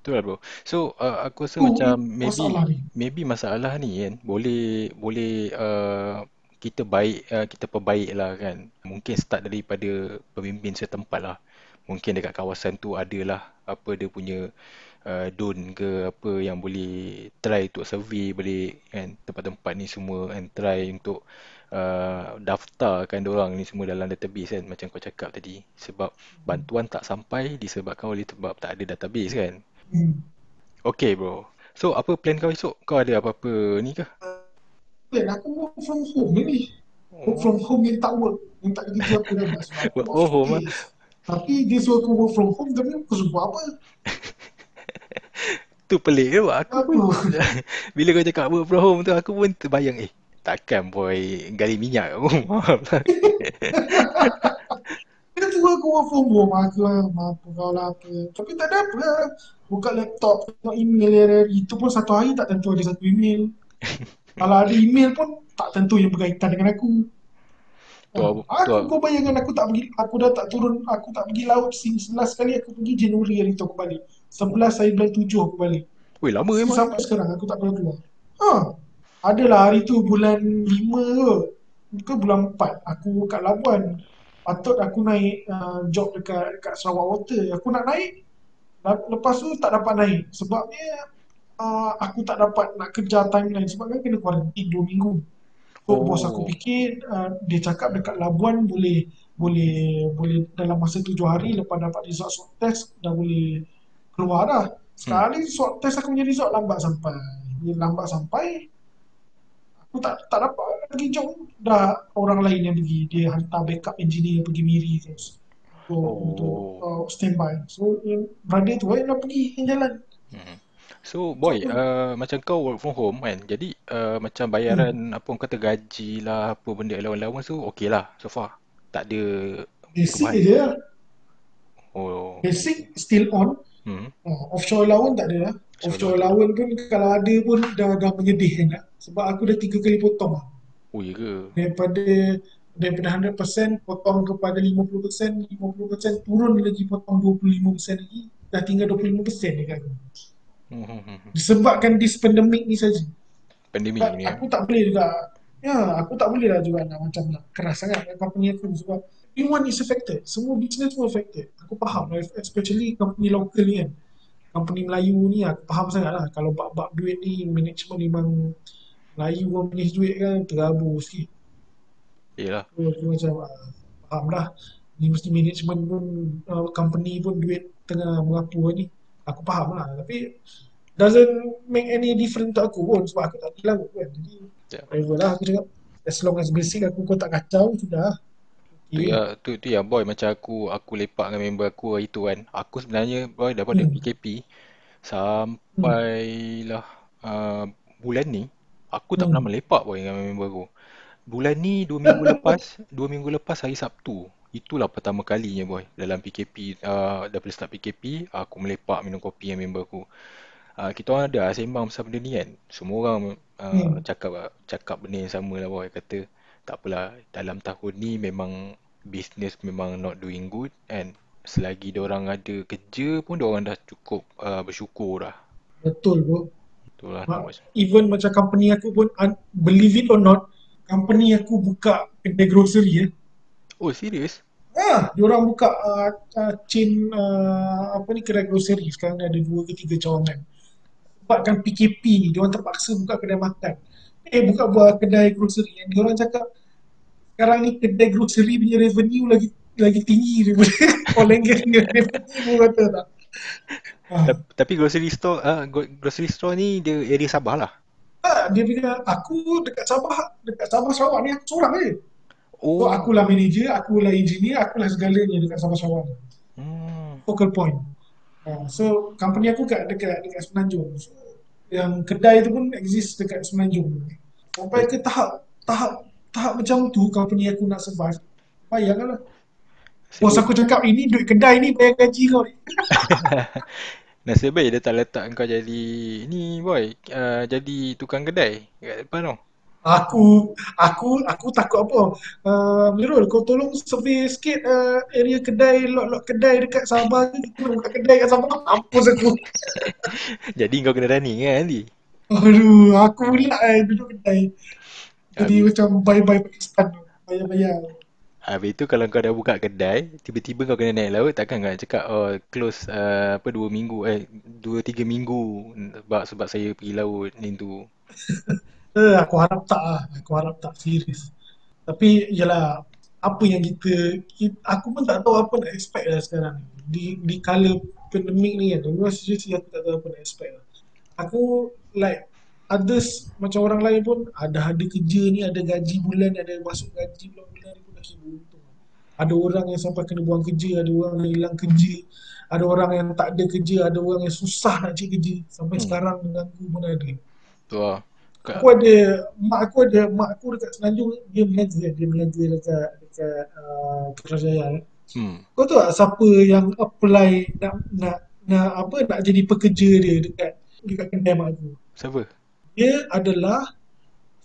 Betul lah bro. So uh, aku rasa tu macam maybe masalah ni maybe masalah ni kan boleh boleh uh, kita baik uh, kita perbaik lah kan. Mungkin start daripada pemimpin setempat lah. Mungkin dekat kawasan tu adalah apa dia punya uh, don ke apa yang boleh try untuk survey balik kan tempat-tempat ni semua and try untuk uh, daftarkan orang ni semua dalam database kan macam kau cakap tadi sebab bantuan tak sampai disebabkan oleh sebab tak ada database kan hmm. Okay bro. So apa plan kau esok? Kau ada apa-apa ni ke? Dan aku work from home ni work from home yang tak work yang tak kerja apa dah work from home tapi dia suruh aku work from home tapi aku suruh buat apa Tu pelik buat aku pun. Bila kau cakap work from home tu aku pun terbayang eh takkan boy gali minyak kat rumah. Dia suruh aku work from home. Aku lah apa kau lah apa tapi tak ada apa. Lah buka laptop tengok email hari-hari itu pun satu hari tak tentu ada satu email. Kalau ada email pun tak tentu yang berkaitan dengan aku. Tu Ha, tu aku kau bayangkan aku tak pergi aku dah tak turun aku tak pergi laut sing last kali aku pergi Januari hari tu aku balik 11 hari bulan 7 aku balik. Weh lama memang. sampai sekarang? Aku tak pernah keluar. Ha. Adalah hari tu bulan 5 ke? Ke bulan 4 aku kat Labuan. Patut aku naik uh, job dekat dekat Sarawak Water. Aku nak naik. Le- lepas tu tak dapat naik. Sebabnya uh, aku tak dapat nak kejar timeline. Sebab kan kena kuarantin 2 minggu. So bos aku Oh. fikir uh, dia cakap dekat Labuan boleh boleh boleh dalam masa tujuh hari lepas dapat result swab test dah boleh keluar dah. Hmm. Sekali swab test aku punya result lambat sampai. Dia lambat sampai aku tak tak dapat pergi job dah orang lain yang pergi dia hantar backup engineer pergi Miri terus untuk untuk Oh. uh, standby. So yang brother tu eh nak pergi yang jalan. Hmm. So So boy, uh, macam kau work from home kan. Jadi uh, macam hmm, bayaran apa orang kata gaji lah, apa benda allowance-allowance tu okey lah so far. Tak ada basic je. Oh. Basic still on. Hmm. Oh, offshore allowance tak ada lah. Offshore lah. allowance pun kalau ada pun dah dah menyedihkan dah. Sebab aku dah tiga kali potong lah. Oh ya ke? Daripada daripada 100% potong kepada 50%, 50% turun lagi potong 25% lagi. Dah tinggal 25% dekat aku. Hmm. Disebabkan this pandemic ni saja. Pandemik But ni kan. aku tak boleh juga. Ya, aku tak boleh lah juga nak macam nak keras sangat company aku sebab everyone is affected. Semua business pun affected. Aku faham lah, especially company local ni kan. Company Melayu ni aku faham sangat lah. Kalau bab-bab duit ni, management memang Melayu pun manage duit kan, terabur sikit. Yelah. So, aku macam ah, faham dah. Ni mesti management pun, uh, company pun duit tengah mengapur ni. Aku faham lah. Tapi, doesn't make any difference untuk aku pun sebab aku tak lagu kan. Jadi, Ya. whatever lah aku cakap. As long as basic aku kau tak kacau, sudah. Tu ya, tu, tu ya boy macam aku aku lepak dengan member aku hari tu kan. Aku sebenarnya boy daripada Hmm. PKP Hmm. sampailah uh, bulan ni aku tak pernah Hmm. melepak boy dengan member aku. Bulan ni dua minggu lepas, dua minggu lepas hari Sabtu. Itulah pertama kalinya boy dalam PKP uh, daripada start PKP aku melepak minum kopi dengan member aku. Uh, kita orang ada sembang pasal benda ni kan. Semua orang uh, Hmm. cakap cakap benda yang sama lah boy kata tak apalah dalam tahun ni memang business memang not doing good and selagi orang ada kerja pun orang dah cukup uh, bersyukur dah. Betul bro. Ma- nak Even macam company aku pun, un- believe it or not, company aku buka kedai grocery eh. Oh serius? Ah, diorang buka uh, uh, chain uh, apa ni kedai grocery sekarang ni ada dua ke tiga cawangan. Sebabkan PKP ni, diorang terpaksa buka kedai makan. Eh, buka buat kedai grocery. Yang diorang cakap, sekarang ni kedai grocery punya revenue lagi lagi tinggi daripada oil and gas punya revenue kata tak. Ah. Ta- Tapi grocery store uh, grocery store ni dia area Sabah lah. Ah, dia bilang aku dekat Sabah, dekat Sabah Sarawak ni aku seorang je. So Oh. akulah manager, akulah engineer, akulah segalanya dekat Sabah Sarawak. Hmm. Focal point. Uh, so company aku kat dekat dekat Semenanjung. So, yang kedai tu pun exist dekat Semenanjung. Sampai ke tahap tahap tahap macam tu company aku nak survive. Bayanglah. Bos aku cakap ini duit kedai ni bayar gaji kau ni. nasib baik dia tak letak kau jadi ni boy, uh, jadi tukang kedai kat depan tau. Aku aku aku takut apa? Uh, Mirul kau tolong survey sikit uh, area kedai lot-lot kedai dekat Sabah ni kita nak buka kedai kat Sabah. Mampus aku. Jadi kau kena running kan nanti. Aduh, aku pula eh duduk kedai. Jadi Habis, macam bye-bye Pakistan tu. Bayar-bayar. habis tu kalau kau dah buka kedai, tiba-tiba kau kena naik laut, takkan kau cakap oh close uh, apa dua minggu eh dua tiga minggu sebab sebab saya pergi laut ni tu. Eh, aku harap tak lah. Aku harap tak serius. Tapi yalah, apa yang kita, kita aku pun tak tahu apa nak expect lah sekarang ni. Di di kala pandemik ni kan. Memang seriously aku tak tahu apa nak expect lah. Aku like others macam orang lain pun ada ada kerja ni, ada gaji bulan, ada masuk gaji bulan-bulan ni pun dah kira untung. Ada orang yang sampai kena buang kerja, ada orang yang hilang kerja, ada orang yang tak ada kerja, ada orang yang susah nak cari kerja. Sampai Hmm. sekarang mengganggu pun ada. Tu lah. Aku ada mak aku ada mak aku dekat Semenanjung dia meniaga dia meniaga dekat dekat uh, Putrajaya kan. hmm. Kau tahu tak siapa yang apply nak nak nak apa nak jadi pekerja dia dekat dekat kedai mak aku. Siapa? Dia adalah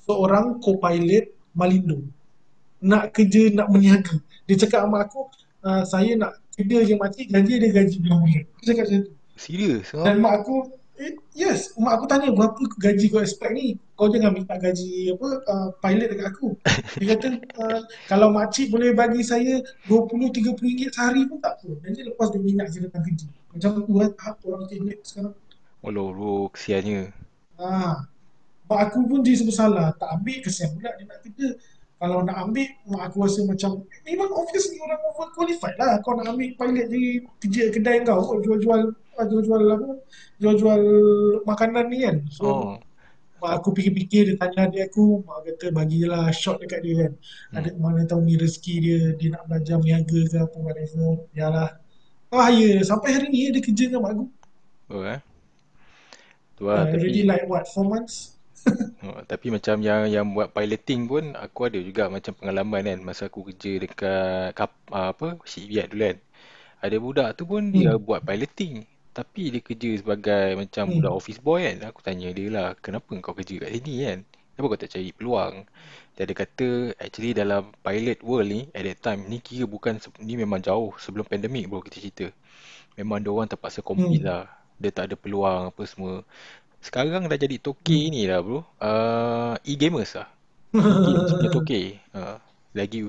seorang co-pilot Malindo. Nak kerja nak meniaga. Dia cakap sama aku uh, saya nak kerja je makcik gaji dia gaji bulan-bulan. Dia cakap macam tu. Serius? Oh. Dan mak aku eh, yes, mak aku tanya berapa gaji kau expect ni? Kau jangan minta gaji apa uh, pilot dekat aku. Dia kata uh, kalau makcik boleh bagi saya 20 30 ringgit sehari pun tak apa. Nanti lepas dia minat saya datang kerja. Macam tu lah tahap orang teknik sekarang. Walau kesiannya. Ha. Mak aku pun dia sebab salah. Tak ambil kesian pula dia nak kerja. Kalau nak ambil, mak aku rasa macam memang obviously orang overqualified lah. Kau nak ambil pilot jadi kerja kedai kau, kau jual-jual jual-jual apa? Jual-jual makanan ni kan. So Oh. mak aku fikir-fikir dia tanya adik aku, mak kata bagilah shot dekat dia kan. Hmm. Adik mana tahu ni rezeki dia, dia nak belajar meniaga ke apa whatever. Yalah. Bahaya. Sampai hari ni dia kerja dengan mak aku. Oh eh. Tu lah, Uh, already tapi like what, 4 months? oh, tapi macam yang yang buat piloting pun aku ada juga macam pengalaman kan masa aku kerja dekat kap, ah, apa shipyard dulu kan. Ada budak tu pun dia Hmm. buat piloting tapi dia kerja sebagai macam budak Hmm. office boy kan. Aku tanya dia lah, kenapa kau kerja kat sini kan? Kenapa kau tak cari peluang? Dia ada kata actually dalam pilot world ni at that time ni kira bukan ni memang jauh sebelum pandemik bro kita cerita. Memang dia orang terpaksa compete Hmm. lah. Dia tak ada peluang apa semua. Sekarang dah jadi toke Hmm. ni lah bro. Uh, e-gamers lah. E-games punya toke. Uh, lagi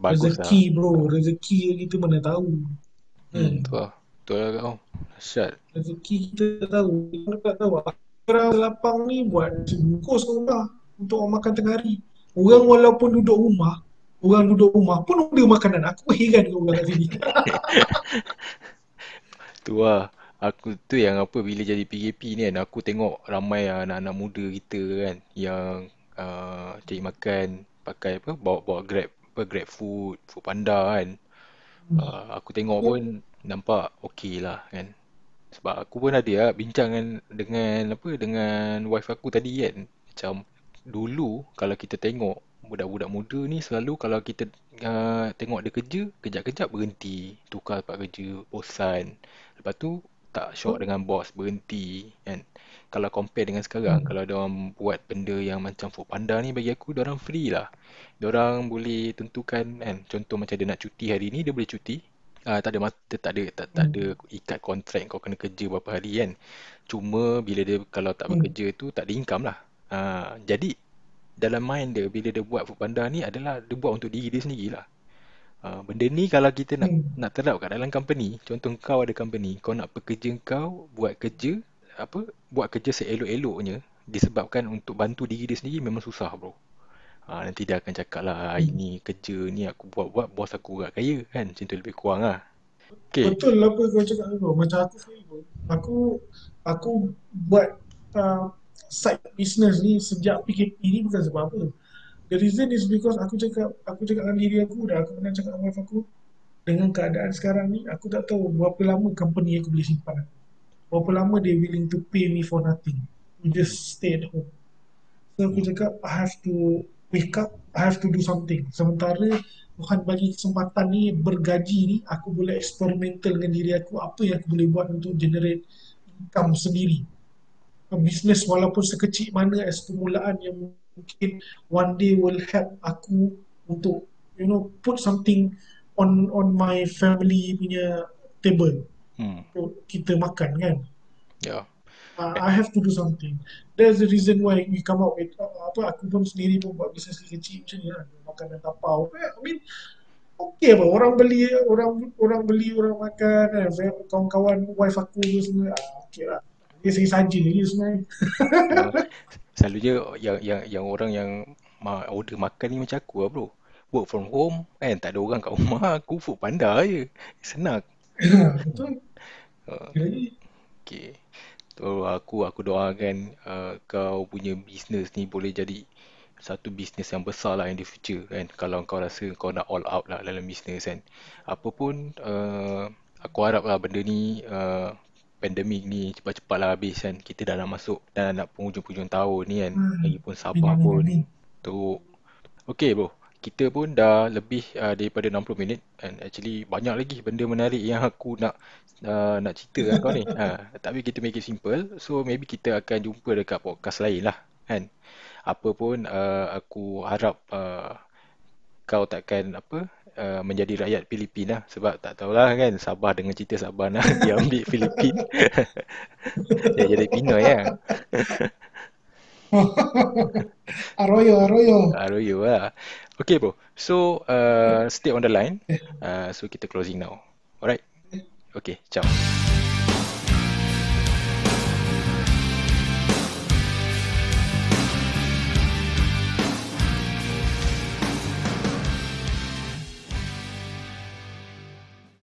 bagus lah. Rezeki bro, rezeki kita mana tahu. Hmm, Kan? betul lah. Betul lah kau. Dahsyat. Rezeki kita tahu. Kita tak tahu. Orang lapang ni buat nasi bungkus kat rumah untuk orang makan tengah hari. Orang walaupun duduk rumah, orang duduk rumah pun order makanan. Aku heran dengan orang kat sini. Tu lah. Aku tu yang apa bila jadi PKP ni kan aku tengok ramai anak-anak muda kita kan yang uh, cari makan pakai apa bawa bawa Grab apa Grab food, food panda kan. Uh, aku tengok pun nampak okey lah kan. Sebab aku pun ada lah bincang dengan, dengan apa dengan wife aku tadi kan. Macam dulu kalau kita tengok budak-budak muda ni selalu kalau kita uh, tengok dia kerja, kejap-kejap berhenti, tukar tempat kerja, bosan. Lepas tu tak syok dengan bos, berhenti kan. Kalau compare dengan sekarang, Hmm. kalau dia orang buat benda yang macam Food Panda ni bagi aku dia orang free lah. Dia orang boleh tentukan kan, contoh macam dia nak cuti hari ni dia boleh cuti. Ah tak ada mat- dia tak ada tak, tak ada ikat kontrak kau kena kerja berapa hari kan. Cuma bila dia kalau tak Hmm. bekerja tu tak ada income lah. Ah jadi dalam mind dia bila dia buat Food Panda ni adalah dia buat untuk diri dia sendirilah. Uh, benda ni kalau kita nak Hmm. nak terap kat dalam company, contoh kau ada company, kau nak pekerja kau buat kerja apa buat kerja seelok-eloknya disebabkan untuk bantu diri dia sendiri memang susah bro. Ha, nanti dia akan cakap lah hari Hmm. ni kerja ni aku buat-buat bos aku agak kaya kan macam tu lebih kurang lah. Okay. Betul lah apa kau cakap tu. Macam aku sendiri pun. Aku aku buat uh, side business ni sejak PKP ni bukan sebab apa. The reason is because aku cakap aku cakap dengan diri aku dah aku pernah cakap dengan wife aku dengan keadaan sekarang ni aku tak tahu berapa lama company aku boleh simpan aku. Berapa lama they willing to pay me for nothing. You just stay at home. So aku cakap I have to wake up, I have to do something. Sementara Tuhan bagi kesempatan ni bergaji ni aku boleh eksperimental dengan diri aku apa yang aku boleh buat untuk generate income sendiri. A business walaupun sekecil mana as permulaan yang mungkin one day will help aku untuk you know put something on on my family punya table Hmm. untuk kita makan kan. Ya. uh, I have to do something. That's the reason why we come out with uh, apa aku pun sendiri pun buat bisnes kecil macam ni lah makanan tapau. I mean okay apa orang beli orang orang beli orang makan kan kawan-kawan wife aku tu semua ah, okay lah. Dia saya saja je sebenarnya. Ya. Selalunya yang yang yang orang yang ma- order makan ni macam aku lah bro. Work from home kan tak ada orang kat rumah aku food panda je. Senang. Betul. Uh, okay. So aku aku doakan uh, kau punya bisnes ni boleh jadi satu bisnes yang besar lah in the future kan. Kalau kau rasa kau nak all out lah dalam bisnes kan. Apa pun uh, aku harap lah benda ni uh, pandemik ni cepat-cepat lah habis kan. Kita dah nak masuk dah nak penghujung-penghujung tahun ni kan. hmm, Lagipun amin Sabah amin pun amin. tu Okay bro, kita pun dah lebih uh, daripada 60 minit and actually banyak lagi benda menarik yang aku nak uh, nak cerita dengan kau ni. Ha, tapi kita make it simple. So maybe kita akan jumpa dekat podcast lain lah kan. Apa pun uh, aku harap uh, kau takkan apa uh, menjadi rakyat Filipin lah sebab tak tahulah kan Sabah dengan cerita Sabah nak diambil Filipin. Dia jadi Pinoy ya. Arroyo Arroyo. Arroyo lah. Okay bro. So uh, stay on the line. Uh, so kita closing now. Alright. Okay. Ciao.